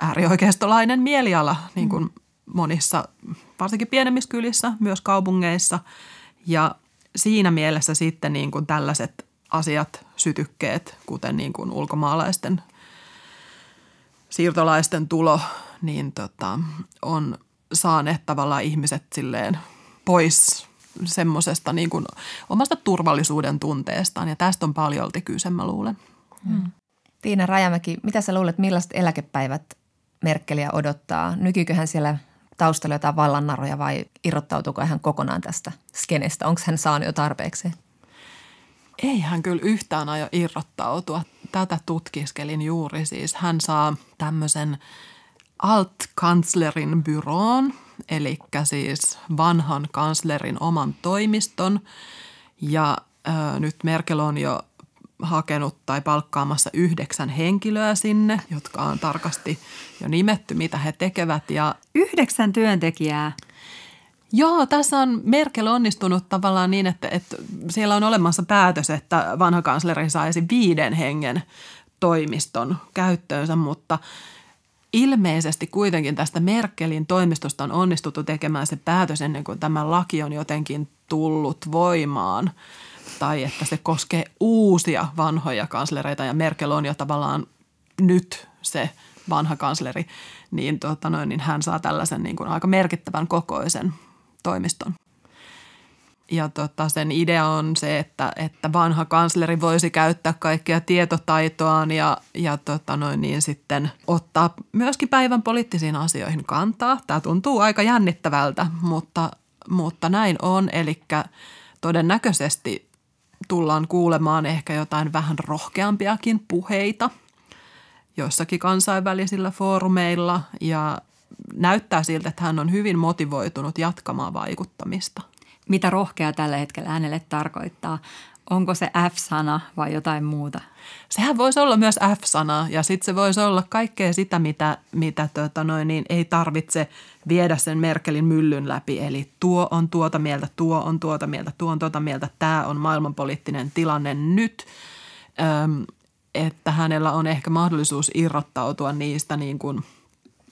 äärioikeistolainen mieliala niin kuin monissa, varsinkin pienemmissä kylissä, myös kaupungeissa. Ja siinä mielessä sitten niin kuin tällaiset asiat, sytykkeet, kuten niin kuin ulkomaalaisten siirtolaisten tulo, niin tota, on saaneet tavallaan ihmiset silleen pois semmoisesta niin kuin omasta turvallisuuden tunteestaan ja tästä on paljolti kyse, mä luulen. Hmm. Tiina Rajamäki, mitä sä luulet, millaiset eläkepäivät Merkeliä odottaa? Nykyykö hän siellä taustalla jotain vallannaroja vai irrottautuuko hän kokonaan tästä skenestä? Onko hän saanut jo tarpeeksi? Ei hän kyllä yhtään aio irrottautua. Tätä tutkiskelin juuri siis. Hän saa tämmöisen altkanslerin byroon, eli siis vanhan kanslerin oman toimiston. Ja ö, nyt Merkel on jo hakenut tai palkkaamassa yhdeksän henkilöä sinne, jotka on tarkasti jo nimetty, mitä he tekevät. Ja yhdeksän työntekijää. Joo, tässä on Merkel onnistunut tavallaan niin, että, että siellä on olemassa päätös, että vanha kansleri saisi viiden hengen toimiston käyttöönsä, mutta – ilmeisesti kuitenkin tästä Merkelin toimistosta on onnistuttu tekemään se päätös ennen kuin tämä laki on jotenkin tullut voimaan tai että se koskee uusia vanhoja kanslereita ja Merkel on jo tavallaan nyt se vanha kansleri, niin, tota noin, niin hän saa tällaisen niin kuin aika merkittävän kokoisen toimiston. Ja tota, sen idea on se, että, että vanha kansleri voisi käyttää kaikkia tietotaitoaan ja, ja tota noin, niin sitten ottaa myöskin päivän poliittisiin asioihin kantaa. Tämä tuntuu aika jännittävältä, mutta, mutta näin on. Eli todennäköisesti tullaan kuulemaan ehkä jotain vähän rohkeampiakin puheita joissakin kansainvälisillä foorumeilla ja näyttää siltä, että hän on hyvin motivoitunut jatkamaan vaikuttamista mitä rohkea tällä hetkellä hänelle tarkoittaa. Onko se F-sana vai jotain muuta? Sehän voisi olla myös F-sana ja sitten se voisi olla kaikkea sitä, mitä, mitä tota noin, niin ei tarvitse viedä sen Merkelin myllyn läpi. Eli tuo on tuota mieltä, tuo on tuota mieltä, tuo on tuota mieltä, tämä on maailmanpoliittinen tilanne nyt. Öm, että hänellä on ehkä mahdollisuus irrottautua niistä niin kuin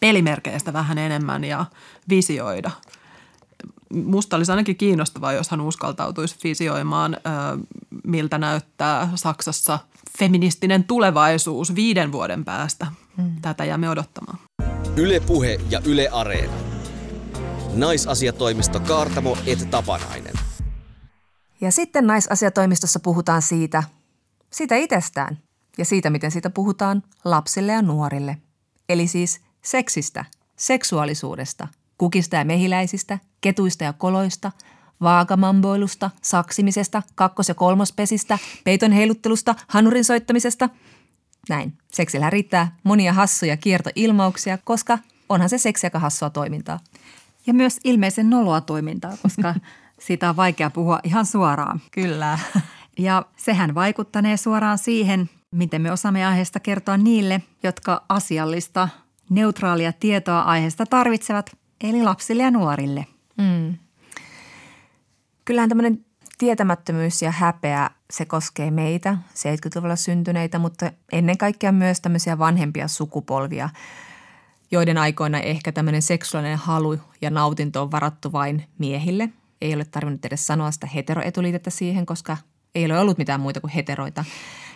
pelimerkeistä vähän enemmän ja visioida – musta olisi ainakin kiinnostavaa, jos hän uskaltautuisi visioimaan, miltä näyttää Saksassa feministinen tulevaisuus viiden vuoden päästä. Hmm. Tätä jäämme odottamaan. Ylepuhe ja Yle Areena. Naisasiatoimisto Kaartamo et Tapanainen. Ja sitten naisasiatoimistossa puhutaan siitä, siitä itsestään ja siitä, miten siitä puhutaan lapsille ja nuorille. Eli siis seksistä, seksuaalisuudesta – kukista ja mehiläisistä, ketuista ja koloista, vaakamamboilusta, saksimisesta, kakkos- ja kolmospesistä, peiton heiluttelusta, hanurin soittamisesta. Näin. Seksillä riittää monia hassuja kiertoilmauksia, koska onhan se seksi aika hassua toimintaa. Ja myös ilmeisen noloa toimintaa, koska siitä on vaikea puhua ihan suoraan. Kyllä. Ja sehän vaikuttanee suoraan siihen, miten me osaamme aiheesta kertoa niille, jotka asiallista, neutraalia tietoa aiheesta tarvitsevat eli lapsille ja nuorille. Mm. Kyllähän tämmöinen tietämättömyys ja häpeä, se koskee meitä, 70-luvulla syntyneitä, mutta ennen kaikkea myös tämmöisiä vanhempia sukupolvia, joiden aikoina ehkä tämmöinen seksuaalinen halu ja nautinto on varattu vain miehille. Ei ole tarvinnut edes sanoa sitä heteroetuliitettä siihen, koska ei ole ollut mitään muita kuin heteroita.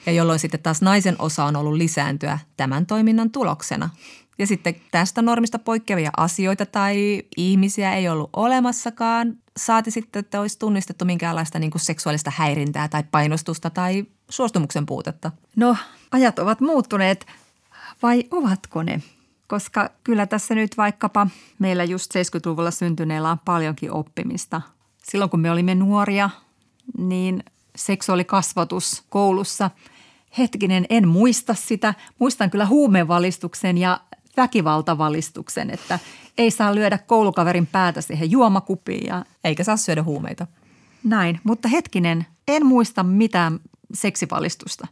Ja jolloin sitten taas naisen osa on ollut lisääntyä tämän toiminnan tuloksena. Ja sitten tästä normista poikkeavia asioita tai ihmisiä ei ollut olemassakaan. Saati sitten, että olisi tunnistettu minkäänlaista niin kuin seksuaalista häirintää tai painostusta tai suostumuksen puutetta. No, ajat ovat muuttuneet vai ovatko ne? Koska kyllä tässä nyt vaikkapa meillä just 70-luvulla syntyneillä on paljonkin oppimista. Silloin kun me olimme nuoria, niin seksuaalikasvatus koulussa – hetkinen, en muista sitä. Muistan kyllä huumevalistuksen ja väkivaltavalistuksen, että ei saa lyödä koulukaverin päätä siihen juomakupiin. Ja... Eikä saa syödä huumeita. Näin, mutta hetkinen, en muista mitään seksivalistusta.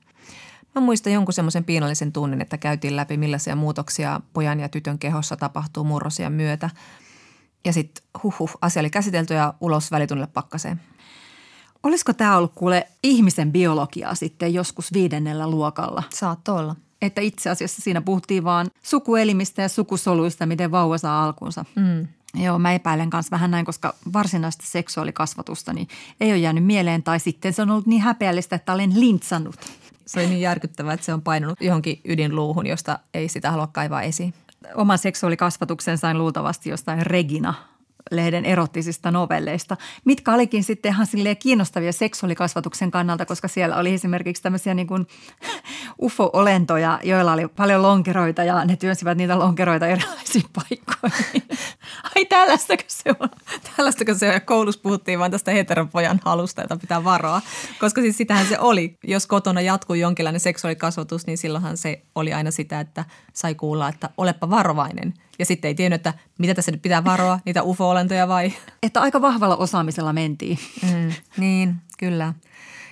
Mä muistan jonkun semmoisen piinallisen tunnin, että käytiin läpi millaisia muutoksia pojan ja tytön kehossa tapahtuu murrosia myötä. Ja sitten huh, asia oli käsitelty ja ulos välitunnille pakkaseen. Olisiko tämä ollut kuule ihmisen biologiaa sitten joskus viidennellä luokalla? Saattoi olla että itse asiassa siinä puhuttiin vaan sukuelimistä ja sukusoluista, miten vauva saa alkunsa. Mm. Joo, mä epäilen myös vähän näin, koska varsinaista seksuaalikasvatusta niin ei ole jäänyt mieleen tai sitten se on ollut niin häpeällistä, että olen lintsannut. Se on niin järkyttävää, että se on painunut johonkin ydinluuhun, josta ei sitä halua kaivaa esiin. Oman seksuaalikasvatuksen sain luultavasti jostain Regina lehden erottisista novelleista, mitkä olikin sitten ihan silleen kiinnostavia seksuaalikasvatuksen kannalta, koska siellä oli esimerkiksi tämmöisiä niin kuin ufo-olentoja, joilla oli paljon lonkeroita ja ne työnsivät niitä lonkeroita erilaisiin paikkoihin. Ai tällaistakö se on? Tällaistakö se on? Ja koulussa puhuttiin vain tästä heteropojan halusta, jota pitää varoa. Koska siis sitähän se oli. Jos kotona jatkuu jonkinlainen seksuaalikasvatus, niin silloinhan se oli aina sitä, että sai kuulla, että olepa varovainen. Ja sitten ei tiennyt, että mitä tässä nyt pitää varoa, niitä ufo-olentoja vai? Että aika vahvalla osaamisella mentiin. Mm, niin, kyllä.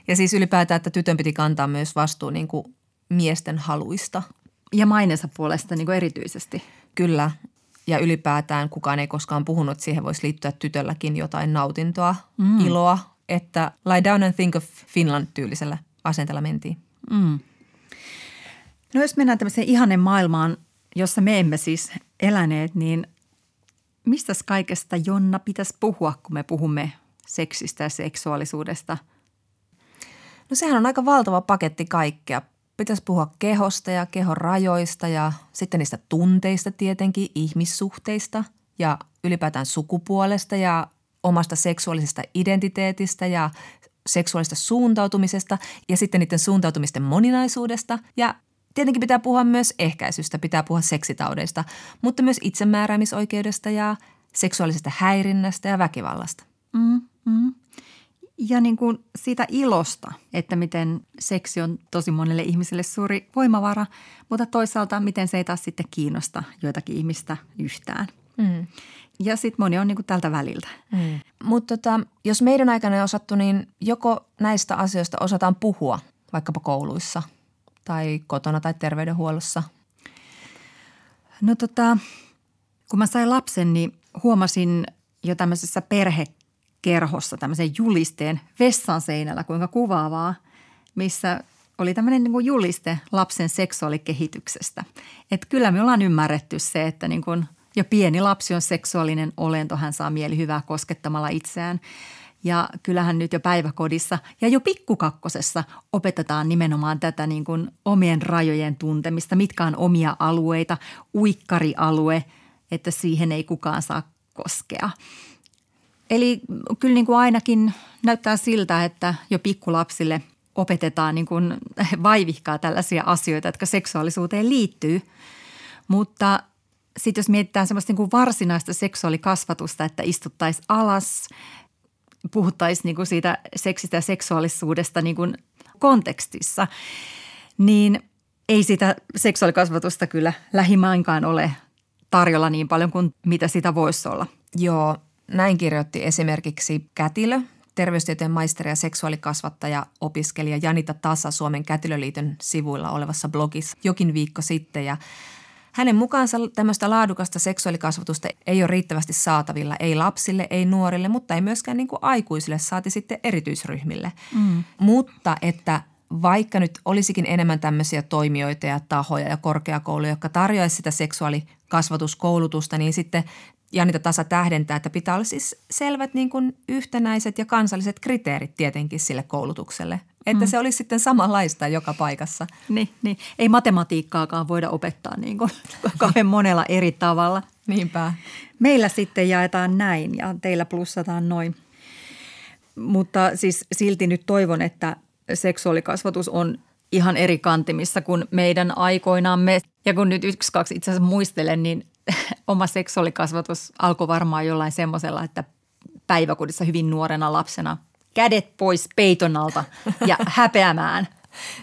Ja siis ylipäätään, että tytön piti kantaa myös vastuu niin kuin miesten haluista. Ja mainensa puolesta niin kuin erityisesti. Kyllä. Ja ylipäätään kukaan ei koskaan puhunut, että siihen voisi liittyä tytölläkin jotain nautintoa, mm. iloa. Että lie down and think of Finland tyylisellä asenteella mentiin. Mm. No jos mennään tämmöiseen ihanen maailmaan, jossa me emme siis eläneet, niin mistä kaikesta Jonna pitäisi puhua, kun me puhumme seksistä ja seksuaalisuudesta? No sehän on aika valtava paketti kaikkea. Pitäisi puhua kehosta ja kehon rajoista ja sitten niistä tunteista tietenkin, ihmissuhteista ja ylipäätään sukupuolesta ja omasta seksuaalisesta identiteetistä ja seksuaalista suuntautumisesta ja sitten niiden suuntautumisten moninaisuudesta ja Tietenkin pitää puhua myös ehkäisystä, pitää puhua seksitaudeista, mutta myös itsemääräämisoikeudesta ja seksuaalisesta häirinnästä ja väkivallasta. Mm, mm. Ja niin kuin siitä ilosta, että miten seksi on tosi monelle ihmiselle suuri voimavara, mutta toisaalta miten se ei taas sitten kiinnosta joitakin ihmistä yhtään. Mm. ja sitten moni on niin kuin tältä väliltä. Mm. Mutta tota, jos meidän aikana ei osattu, niin joko näistä asioista osataan puhua vaikkapa kouluissa tai kotona tai terveydenhuollossa? No tota, kun mä sain lapsen, niin huomasin jo tämmöisessä perhekerhossa tämmöisen julisteen vessan seinällä, kuinka kuvaavaa, missä oli tämmöinen niin juliste lapsen seksuaalikehityksestä. Että kyllä me ollaan ymmärretty se, että niin kuin jo pieni lapsi on seksuaalinen olento, hän saa mielihyvää koskettamalla itseään. Ja kyllähän nyt jo päiväkodissa ja jo pikkukakkosessa opetetaan nimenomaan tätä niin kuin omien rajojen tuntemista, mitkä on omia alueita, uikkarialue, että siihen ei kukaan saa koskea. Eli kyllä niin kuin ainakin näyttää siltä, että jo pikkulapsille opetetaan niin kuin vaivihkaa tällaisia asioita, jotka seksuaalisuuteen liittyy. Mutta sitten jos mietitään semmoista niin kuin varsinaista seksuaalikasvatusta, että istuttaisiin alas, puhuttaisiin niin kuin siitä seksistä ja seksuaalisuudesta niin kuin kontekstissa, niin ei sitä seksuaalikasvatusta kyllä lähimainkaan ole tarjolla niin paljon kuin mitä sitä voisi olla. Joo, näin kirjoitti esimerkiksi Kätilö, terveystieteen maisteri ja seksuaalikasvattaja opiskelija Janita Tasa Suomen Kätilöliiton sivuilla olevassa blogissa jokin viikko sitten ja hänen mukaansa tämmöistä laadukasta seksuaalikasvatusta ei ole riittävästi saatavilla, ei lapsille, ei nuorille, mutta ei myöskään niin kuin aikuisille, saati sitten erityisryhmille. Mm. Mutta että vaikka nyt olisikin enemmän tämmöisiä toimijoita ja tahoja ja korkeakouluja, jotka tarjoaisivat sitä seksuaalikasvatuskoulutusta, niin sitten Janita Tasa tähdentää, että pitää olla siis selvät niin kuin yhtenäiset ja kansalliset kriteerit tietenkin sille koulutukselle. Että mm. se olisi sitten samanlaista joka paikassa. Niin, niin. ei matematiikkaakaan voida opettaa niin kuin kauhean monella eri tavalla. Niinpä. Meillä sitten jaetaan näin ja teillä plussataan noin. Mutta siis silti nyt toivon, että seksuaalikasvatus on ihan eri kantimissa kuin meidän aikoinamme. Ja kun nyt yksi, kaksi itse asiassa muistelen, niin oma seksuaalikasvatus alkoi varmaan jollain semmoisella, että päiväkodissa hyvin nuorena lapsena kädet pois peiton alta ja häpeämään.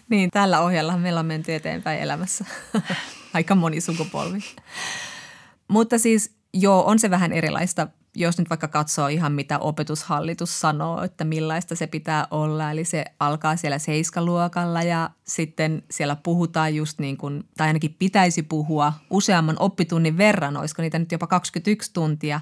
niin, tällä ohjalla meillä on menty eteenpäin elämässä. Aika moni sukupolvi. Mutta siis joo, on se vähän erilaista jos nyt vaikka katsoo ihan mitä opetushallitus sanoo, että millaista se pitää olla. Eli se alkaa siellä seiskaluokalla ja sitten siellä puhutaan just niin kuin, tai ainakin pitäisi puhua useamman oppitunnin verran, olisiko niitä nyt jopa 21 tuntia.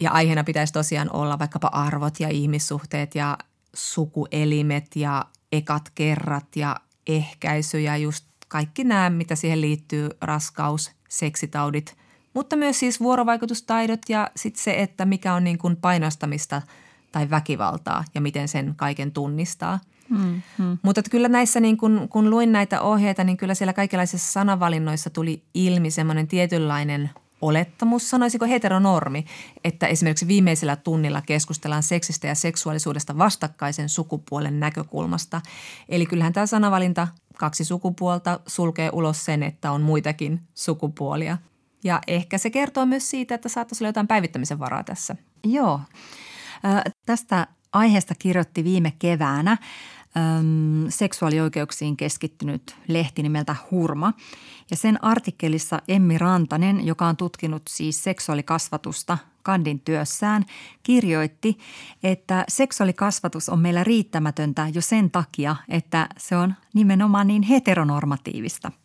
Ja aiheena pitäisi tosiaan olla vaikkapa arvot ja ihmissuhteet ja sukuelimet ja ekat kerrat ja ehkäisy ja just kaikki nämä, mitä siihen liittyy, raskaus, seksitaudit – mutta myös siis vuorovaikutustaidot ja sitten se, että mikä on niin kuin painostamista tai väkivaltaa ja miten sen kaiken tunnistaa. Hmm, hmm. Mutta että kyllä näissä, niin kun, kun luin näitä ohjeita, niin kyllä siellä kaikenlaisissa sanavalinnoissa tuli ilmi semmoinen tietynlainen olettamus, sanoisiko heteronormi, että esimerkiksi viimeisellä tunnilla keskustellaan seksistä ja seksuaalisuudesta vastakkaisen sukupuolen näkökulmasta. Eli kyllähän tämä sanavalinta kaksi sukupuolta sulkee ulos sen, että on muitakin sukupuolia – ja ehkä se kertoo myös siitä, että saattaisi olla jotain päivittämisen varaa tässä. Joo. Tästä aiheesta kirjoitti viime keväänä seksuaalioikeuksiin keskittynyt lehti nimeltä Hurma. Ja sen artikkelissa Emmi Rantanen, joka on tutkinut siis seksuaalikasvatusta Kandin työssään, kirjoitti, että seksuaalikasvatus on meillä riittämätöntä jo sen takia, että se on nimenomaan niin heteronormatiivista –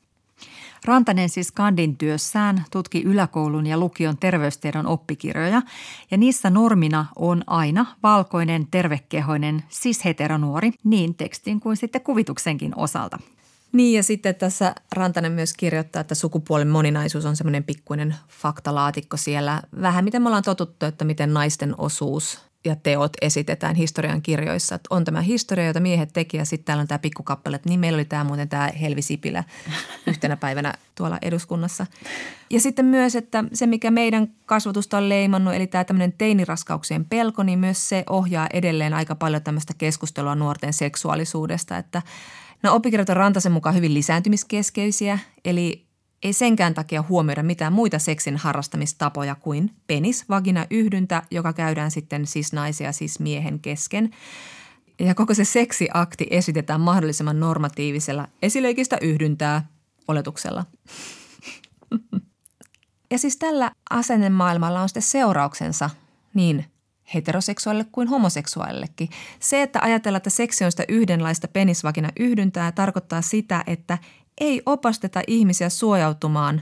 Rantanen siis Kandin työssään tutki yläkoulun ja lukion terveystiedon oppikirjoja ja niissä normina on aina valkoinen, tervekehoinen, siis heteronuori niin tekstin kuin sitten kuvituksenkin osalta. Niin ja sitten tässä Rantanen myös kirjoittaa, että sukupuolen moninaisuus on semmoinen pikkuinen faktalaatikko siellä. Vähän miten me ollaan totuttu, että miten naisten osuus ja teot esitetään historian kirjoissa. Että on tämä historia, jota miehet teki ja sitten täällä on tämä pikkukappale. Niin meillä oli tämä muuten tämä Helvi Sipilä yhtenä päivänä tuolla eduskunnassa. Ja sitten myös, että se mikä meidän kasvatusta on leimannut, eli tämä tämmöinen teiniraskauksien pelko, niin myös se ohjaa edelleen aika paljon tämmöistä keskustelua nuorten seksuaalisuudesta. Että no oppikirjat on Rantasen mukaan hyvin lisääntymiskeskeisiä, eli ei senkään takia huomioida mitään muita seksin harrastamistapoja kuin penis, vagina, yhdyntä, joka käydään sitten siis naisia siis miehen kesken. Ja koko se seksiakti esitetään mahdollisimman normatiivisella esileikistä yhdyntää oletuksella. Ja siis tällä asennemaailmalla on sitten seurauksensa niin heteroseksuaalille kuin homoseksuaalillekin. Se, että ajatellaan, että seksi on sitä yhdenlaista penisvagina yhdyntää, tarkoittaa sitä, että ei opasteta ihmisiä suojautumaan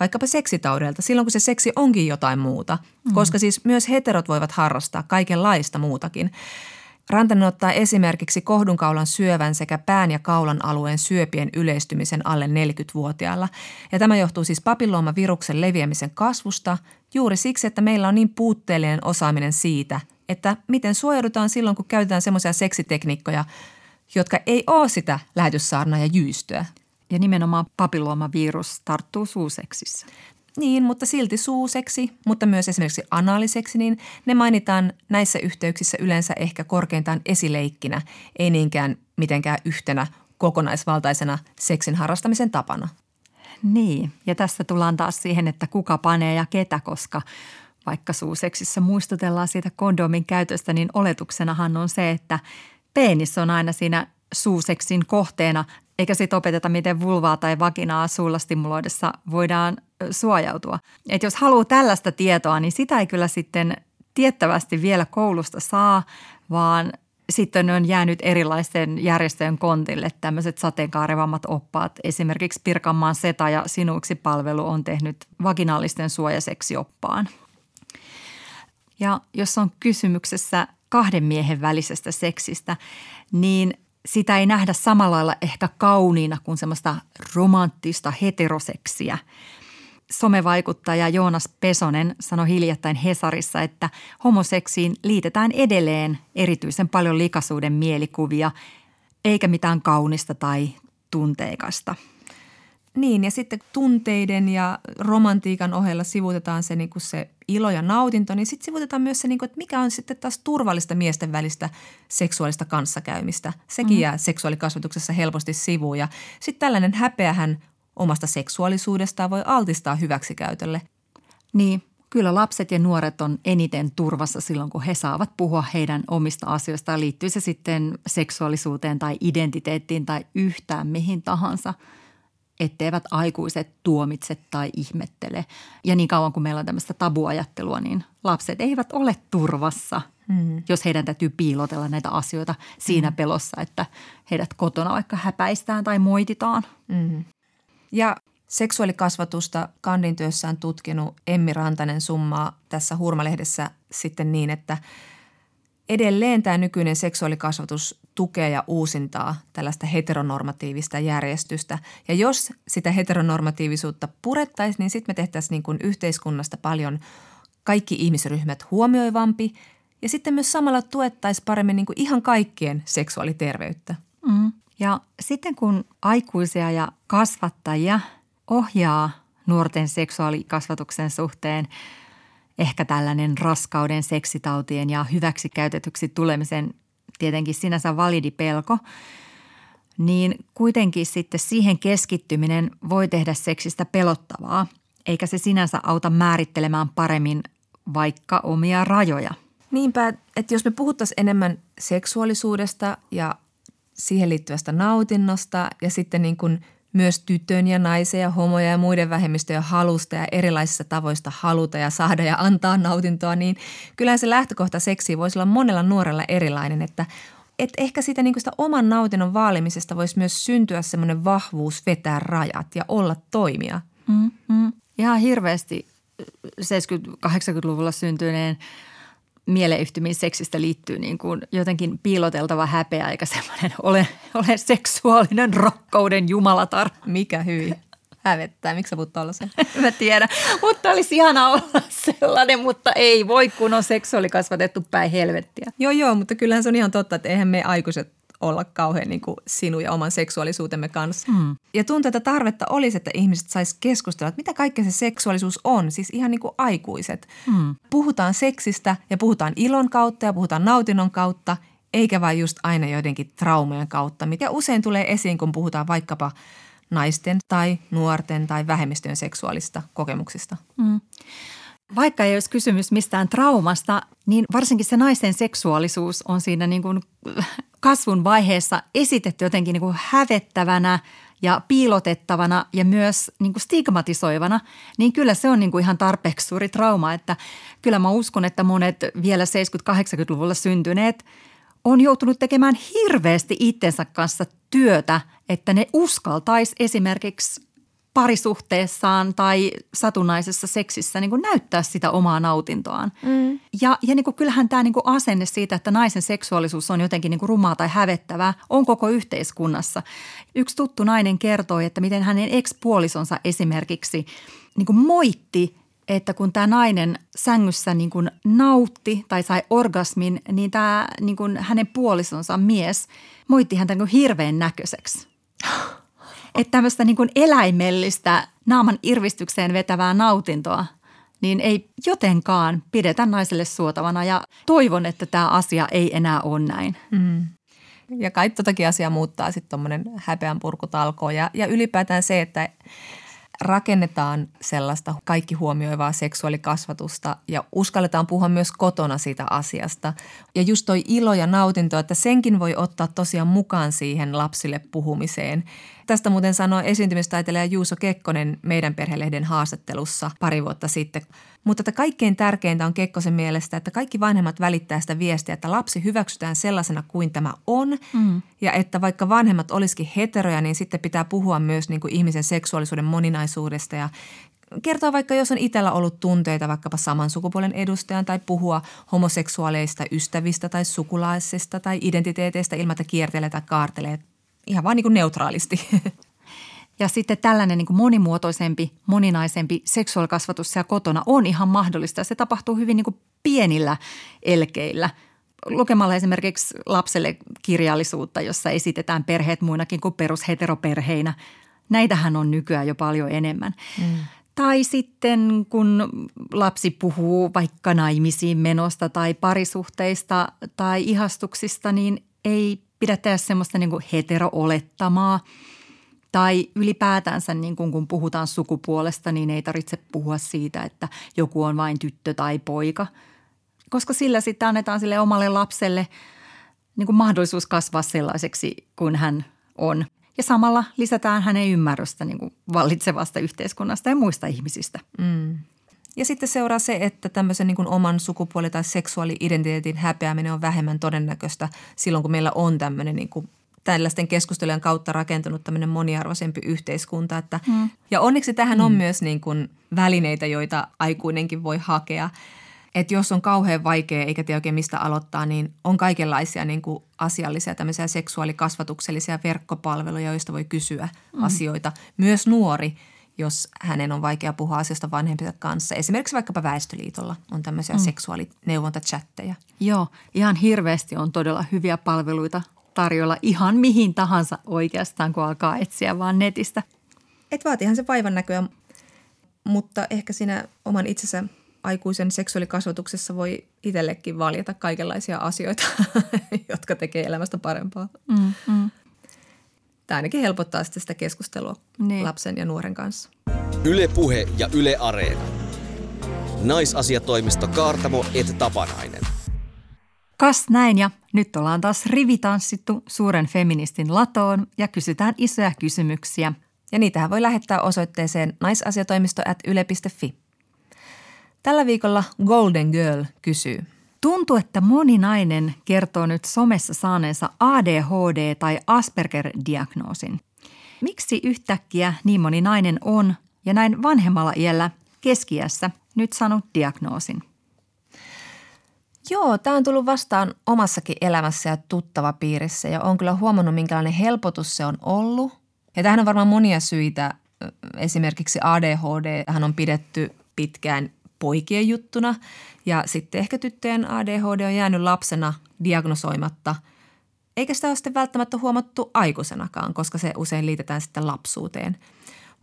vaikkapa seksitaudelta silloin, kun se seksi onkin jotain muuta. Mm. Koska siis myös heterot voivat harrastaa kaikenlaista muutakin. Rantanen ottaa esimerkiksi kohdunkaulan syövän sekä pään ja kaulan alueen syöpien yleistymisen alle 40-vuotiailla. Ja tämä johtuu siis papilloomaviruksen leviämisen kasvusta juuri siksi, että meillä on niin puutteellinen osaaminen siitä, että miten suojaudutaan silloin, kun käytetään semmoisia seksitekniikkoja, jotka ei ole sitä lähetyssaarnaa ja jyystöä. Ja nimenomaan papilloomavirus tarttuu suuseksissä. Niin, mutta silti suuseksi, mutta myös esimerkiksi analiseksi, niin ne mainitaan näissä yhteyksissä yleensä ehkä korkeintaan esileikkinä, ei niinkään mitenkään yhtenä kokonaisvaltaisena seksin harrastamisen tapana. Niin, ja tässä tullaan taas siihen, että kuka panee ja ketä, koska vaikka suuseksissä muistutellaan siitä kondomin käytöstä, niin oletuksenahan on se, että penis on aina siinä suuseksin kohteena, eikä sitten opeteta, miten vulvaa tai vaginaa suulla stimuloidessa voidaan suojautua. Et jos haluaa tällaista tietoa, niin sitä ei kyllä sitten tiettävästi vielä koulusta saa, vaan sitten on jäänyt erilaisten järjestöjen kontille tämmöiset sateenkaarevammat oppaat. Esimerkiksi Pirkanmaan Seta ja Sinuiksi palvelu on tehnyt vaginaalisten suojaseksioppaan. Ja jos on kysymyksessä kahden miehen välisestä seksistä, niin sitä ei nähdä samalla lailla ehkä kauniina kuin semmoista romanttista heteroseksiä. Somevaikuttaja Joonas Pesonen sanoi hiljattain Hesarissa, että homoseksiin liitetään edelleen erityisen paljon likaisuuden mielikuvia, eikä mitään kaunista tai tunteikasta – niin, ja sitten tunteiden ja romantiikan ohella sivutetaan se, niin kuin se ilo ja nautinto, niin sitten sivutetaan myös se, niin kuin, että mikä on sitten taas turvallista miesten välistä seksuaalista kanssakäymistä. Sekin mm. jää seksuaalikasvatuksessa helposti sivuun. Ja sitten tällainen häpeähän omasta seksuaalisuudestaan voi altistaa hyväksikäytölle. Niin, kyllä lapset ja nuoret on eniten turvassa silloin, kun he saavat puhua heidän omista asioistaan. Liittyy se sitten seksuaalisuuteen tai identiteettiin tai yhtään mihin tahansa – etteivät aikuiset tuomitse tai ihmettele. Ja niin kauan kuin meillä on tämmöistä tabuajattelua, niin lapset eivät ole turvassa, mm. jos heidän täytyy piilotella näitä asioita siinä mm. pelossa, että heidät kotona vaikka häpäistään tai moititaan. Mm. Ja seksuaalikasvatusta Kandin työssään tutkinut Emmi Rantanen summaa tässä Hurmalehdessä sitten niin, että – edelleen tämä nykyinen seksuaalikasvatus tukee ja uusintaa tällaista heteronormatiivista järjestystä. Ja jos sitä heteronormatiivisuutta purettaisiin, niin sitten me tehtäisiin niin kuin yhteiskunnasta paljon kaikki ihmisryhmät huomioivampi ja sitten myös samalla tuettaisiin paremmin niin kuin ihan kaikkien seksuaaliterveyttä. Mm. Ja sitten kun aikuisia ja kasvattajia ohjaa nuorten seksuaalikasvatuksen suhteen – ehkä tällainen raskauden, seksitautien ja hyväksikäytetyksi tulemisen tietenkin sinänsä validi pelko, niin kuitenkin sitten siihen keskittyminen voi tehdä seksistä pelottavaa, eikä se sinänsä auta määrittelemään paremmin vaikka omia rajoja. Niinpä, että jos me puhuttaisiin enemmän seksuaalisuudesta ja siihen liittyvästä nautinnosta ja sitten niin kuin – myös tytön ja naisen ja homoja ja muiden vähemmistöjen halusta ja erilaisista tavoista haluta ja saada ja antaa nautintoa, niin kyllä se lähtökohta seksiin voisi olla monella nuorella erilainen, että et ehkä siitä, niin sitä oman nautinnon vaalimisesta voisi myös syntyä semmoinen vahvuus vetää rajat ja olla toimia. Mm, mm. Ihan hirveästi 70-80-luvulla syntyneen mieleyhtymiin seksistä liittyy niin kuin jotenkin piiloteltava häpeä eikä semmoinen ole, ole seksuaalinen rakkauden jumalatar. Mikä hyi. Hävettää. Miksi sä puhut sen? Mä tiedän. Mutta olisi ihana olla sellainen, mutta ei voi, kun on seksuaalikasvatettu päin helvettiä. Joo, joo, mutta kyllähän se on ihan totta, että eihän me aikuiset olla kauhean niin kuin sinun ja oman seksuaalisuutemme kanssa. Mm. Ja tuntuu, että tarvetta olisi, että ihmiset sais keskustella, että mitä kaikkea se seksuaalisuus on, siis ihan niin kuin aikuiset. Mm. Puhutaan seksistä ja puhutaan ilon kautta ja puhutaan nautinnon kautta, eikä vain just aina joidenkin traumojen kautta, mikä usein tulee esiin, kun puhutaan vaikkapa naisten tai nuorten tai vähemmistöjen seksuaalista kokemuksista. Mm. Vaikka ei olisi kysymys mistään traumasta, niin varsinkin se naisen seksuaalisuus on siinä niin kuin kasvun vaiheessa esitetty jotenkin niin kuin hävettävänä ja piilotettavana ja myös niin kuin stigmatisoivana, niin kyllä se on niin kuin ihan tarpeeksi suuri trauma, että kyllä mä uskon, että monet vielä 70-80-luvulla syntyneet on joutunut tekemään hirveästi itsensä kanssa työtä, että ne uskaltaisi esimerkiksi parisuhteessaan tai satunnaisessa seksissä niin kuin näyttää sitä omaa nautintoaan. Mm. Ja, ja niin kuin kyllähän tämä niin kuin asenne siitä, että naisen seksuaalisuus on jotenkin niin kuin rumaa tai hävettävää, on koko yhteiskunnassa. Yksi tuttu nainen kertoi, että miten hänen ekspuolisonsa esimerkiksi niin kuin moitti että kun tämä nainen sängyssä niin kuin nautti tai sai orgasmin, niin tämä niin kuin hänen puolisonsa mies moitti häntä niin kuin hirveän näköiseksi. Että tämmöistä niin kuin eläimellistä naaman irvistykseen vetävää nautintoa, niin ei jotenkaan pidetä naiselle suotavana ja toivon, että tämä asia ei enää ole näin. Mm. Ja kai totakin asiaa muuttaa sitten tuommoinen häpeän purkutalko ja, ja ylipäätään se, että rakennetaan sellaista kaikki huomioivaa seksuaalikasvatusta ja uskalletaan puhua myös kotona siitä asiasta. Ja just toi ilo ja nautinto, että senkin voi ottaa tosiaan mukaan siihen lapsille puhumiseen. Tästä muuten sanoi esiintymistaiteilija Juuso Kekkonen meidän perhelehden haastattelussa pari vuotta sitten. Mutta että kaikkein tärkeintä on Kekkosen mielestä, että kaikki vanhemmat välittää sitä viestiä, että lapsi hyväksytään sellaisena kuin tämä on. Mm. Ja että vaikka vanhemmat olisikin heteroja, niin sitten pitää puhua myös niin kuin ihmisen seksuaalisuuden moninaisuudesta ja kertoa vaikka, jos on itsellä ollut tunteita vaikkapa saman sukupuolen edustajan tai puhua homoseksuaaleista ystävistä tai sukulaisista tai identiteeteistä ilman, että kiertelee tai kaartelee ihan vaan niin kuin neutraalisti. Ja sitten tällainen niin kuin monimuotoisempi, moninaisempi seksuaalikasvatus siellä kotona on ihan mahdollista. Se tapahtuu hyvin niin kuin pienillä elkeillä. Lukemalla esimerkiksi lapselle kirjallisuutta, jossa esitetään perheet muinakin kuin perusheteroperheinä. Näitähän on nykyään jo paljon enemmän. Mm. Tai sitten kun lapsi puhuu vaikka naimisiin menosta tai parisuhteista tai ihastuksista, niin ei pidä tehdä semmoista niin kuin hetero-olettamaa. Tai ylipäätänsä niin kuin kun puhutaan sukupuolesta, niin ei tarvitse puhua siitä, että joku on vain tyttö tai poika. Koska sillä sitten annetaan sille omalle lapselle niin kuin mahdollisuus kasvaa sellaiseksi kuin hän on. Ja samalla lisätään hänen ymmärrystä niin kuin vallitsevasta yhteiskunnasta ja muista ihmisistä. Mm. Ja sitten seuraa se, että tämmöisen niin kuin oman sukupuoli- tai seksuaali-identiteetin häpeäminen on vähemmän todennäköistä silloin, kun meillä on tämmöinen niin kuin tällaisten keskustelujen kautta rakentunut tämmöinen moniarvoisempi yhteiskunta. Että, mm. Ja onneksi tähän on mm. myös niin kuin välineitä, joita aikuinenkin voi hakea. Että jos on kauhean vaikea eikä tiedä oikein mistä aloittaa, niin on kaikenlaisia niin kuin asiallisia tämmöisiä seksuaalikasvatuksellisia verkkopalveluja, joista voi kysyä mm. asioita. Myös nuori – jos hänen on vaikea puhua asiasta vanhempiensa kanssa. Esimerkiksi vaikkapa Väestöliitolla on tämmöisiä mm. seksuaalineuvontachatteja. Joo, ihan hirveästi on todella hyviä palveluita tarjolla ihan mihin tahansa oikeastaan, kun alkaa etsiä vaan netistä. Et vaatihan se vaivan näköä, mutta ehkä siinä oman itsensä aikuisen seksuaalikasvatuksessa voi itsellekin valjata kaikenlaisia asioita, jotka tekee elämästä parempaa. Mm, mm. Tämä ainakin helpottaa sitten sitä keskustelua niin. lapsen ja nuoren kanssa. Yle Puhe ja Yle Areena. Naisasiatoimisto Kaartamo et Tapanainen. Kas näin ja nyt ollaan taas rivitanssittu suuren feministin latoon ja kysytään isoja kysymyksiä. Ja niitähän voi lähettää osoitteeseen naisasiatoimisto at yle.fi. Tällä viikolla Golden Girl kysyy – Tuntuu, että moni nainen kertoo nyt somessa saaneensa ADHD- tai Asperger-diagnoosin. Miksi yhtäkkiä niin moni nainen on ja näin vanhemmalla iällä keskiässä nyt saanut diagnoosin? Joo, tämä on tullut vastaan omassakin elämässä ja tuttava piirissä ja on kyllä huomannut, minkälainen helpotus se on ollut. Ja tähän on varmaan monia syitä. Esimerkiksi ADHD hän on pidetty pitkään poikien juttuna ja sitten ehkä tyttöjen ADHD on jäänyt lapsena diagnosoimatta, eikä sitä ole sitten välttämättä huomattu aikuisenakaan, koska se usein liitetään sitten lapsuuteen.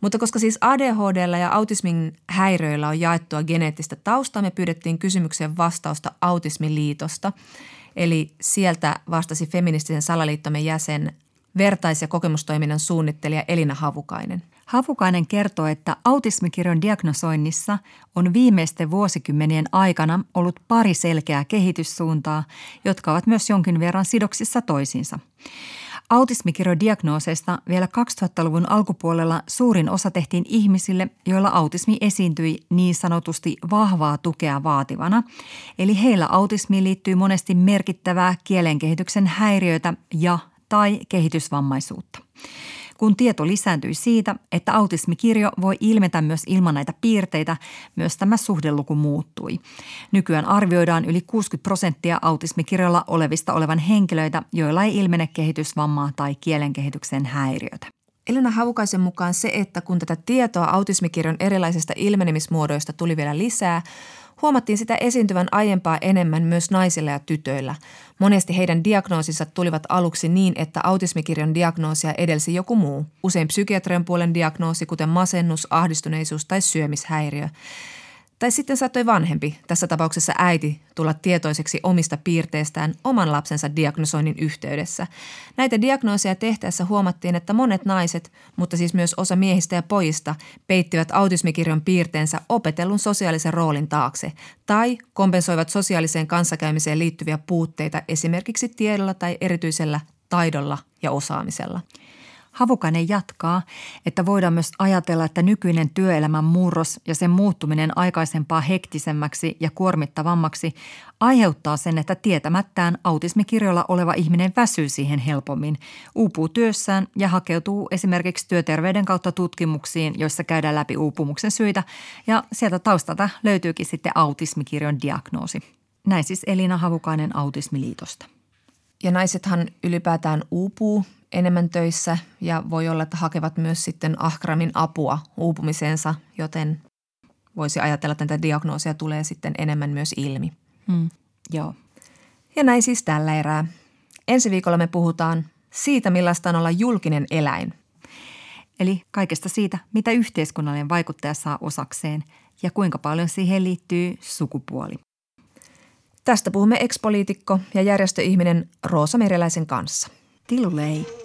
Mutta koska siis ADHDlla ja autismin häiriöillä on jaettua geneettistä taustaa, me pyydettiin kysymykseen vastausta Autismiliitosta. Eli sieltä vastasi feministisen salaliittomme jäsen, vertais- ja kokemustoiminnan suunnittelija Elina Havukainen – Havukainen kertoo, että autismikirjon diagnosoinnissa on viimeisten vuosikymmenien aikana ollut pari selkeää kehityssuuntaa, jotka ovat myös jonkin verran sidoksissa toisiinsa. Autismikirjodiagnooseista vielä 2000-luvun alkupuolella suurin osa tehtiin ihmisille, joilla autismi esiintyi niin sanotusti vahvaa tukea vaativana. Eli heillä autismiin liittyy monesti merkittävää kielenkehityksen häiriöitä ja tai kehitysvammaisuutta. Kun tieto lisääntyi siitä, että autismikirjo voi ilmetä myös ilman näitä piirteitä, myös tämä suhdeluku muuttui. Nykyään arvioidaan yli 60 prosenttia autismikirjolla olevista olevan henkilöitä, joilla ei ilmene kehitysvammaa tai kielenkehityksen häiriötä. Elina Havukaisen mukaan se, että kun tätä tietoa autismikirjon erilaisista ilmenemismuodoista tuli vielä lisää, Huomattiin sitä esiintyvän aiempaa enemmän myös naisilla ja tytöillä. Monesti heidän diagnoosinsa tulivat aluksi niin, että autismikirjon diagnoosia edelsi joku muu, usein psykiatrian puolen diagnoosi, kuten masennus, ahdistuneisuus tai syömishäiriö. Tai sitten saattoi vanhempi, tässä tapauksessa äiti, tulla tietoiseksi omista piirteistään oman lapsensa diagnosoinnin yhteydessä. Näitä diagnooseja tehtäessä huomattiin, että monet naiset, mutta siis myös osa miehistä ja pojista, peittivät autismikirjon piirteensä opetellun sosiaalisen roolin taakse tai kompensoivat sosiaaliseen kanssakäymiseen liittyviä puutteita esimerkiksi tiedolla tai erityisellä taidolla ja osaamisella – Havukainen jatkaa, että voidaan myös ajatella, että nykyinen työelämän murros ja sen muuttuminen aikaisempaa hektisemmäksi ja kuormittavammaksi aiheuttaa sen, että tietämättään autismikirjoilla oleva ihminen väsyy siihen helpommin, uupuu työssään ja hakeutuu esimerkiksi työterveyden kautta tutkimuksiin, joissa käydään läpi uupumuksen syitä ja sieltä taustalta löytyykin sitten autismikirjon diagnoosi. Näin siis Elina Havukainen Autismiliitosta. Ja naisethan ylipäätään uupuu enemmän töissä ja voi olla, että hakevat myös sitten ahkramin apua uupumiseensa, joten voisi ajatella, että näitä diagnoosia tulee sitten enemmän myös ilmi. Hmm. Joo. Ja näin siis tällä erää. Ensi viikolla me puhutaan siitä, millaista on olla julkinen eläin. Eli kaikesta siitä, mitä yhteiskunnallinen vaikuttaja saa osakseen ja kuinka paljon siihen liittyy sukupuoli. Tästä puhumme ekspoliitikko ja järjestöihminen Roosa Meriläisen kanssa. Tilulei.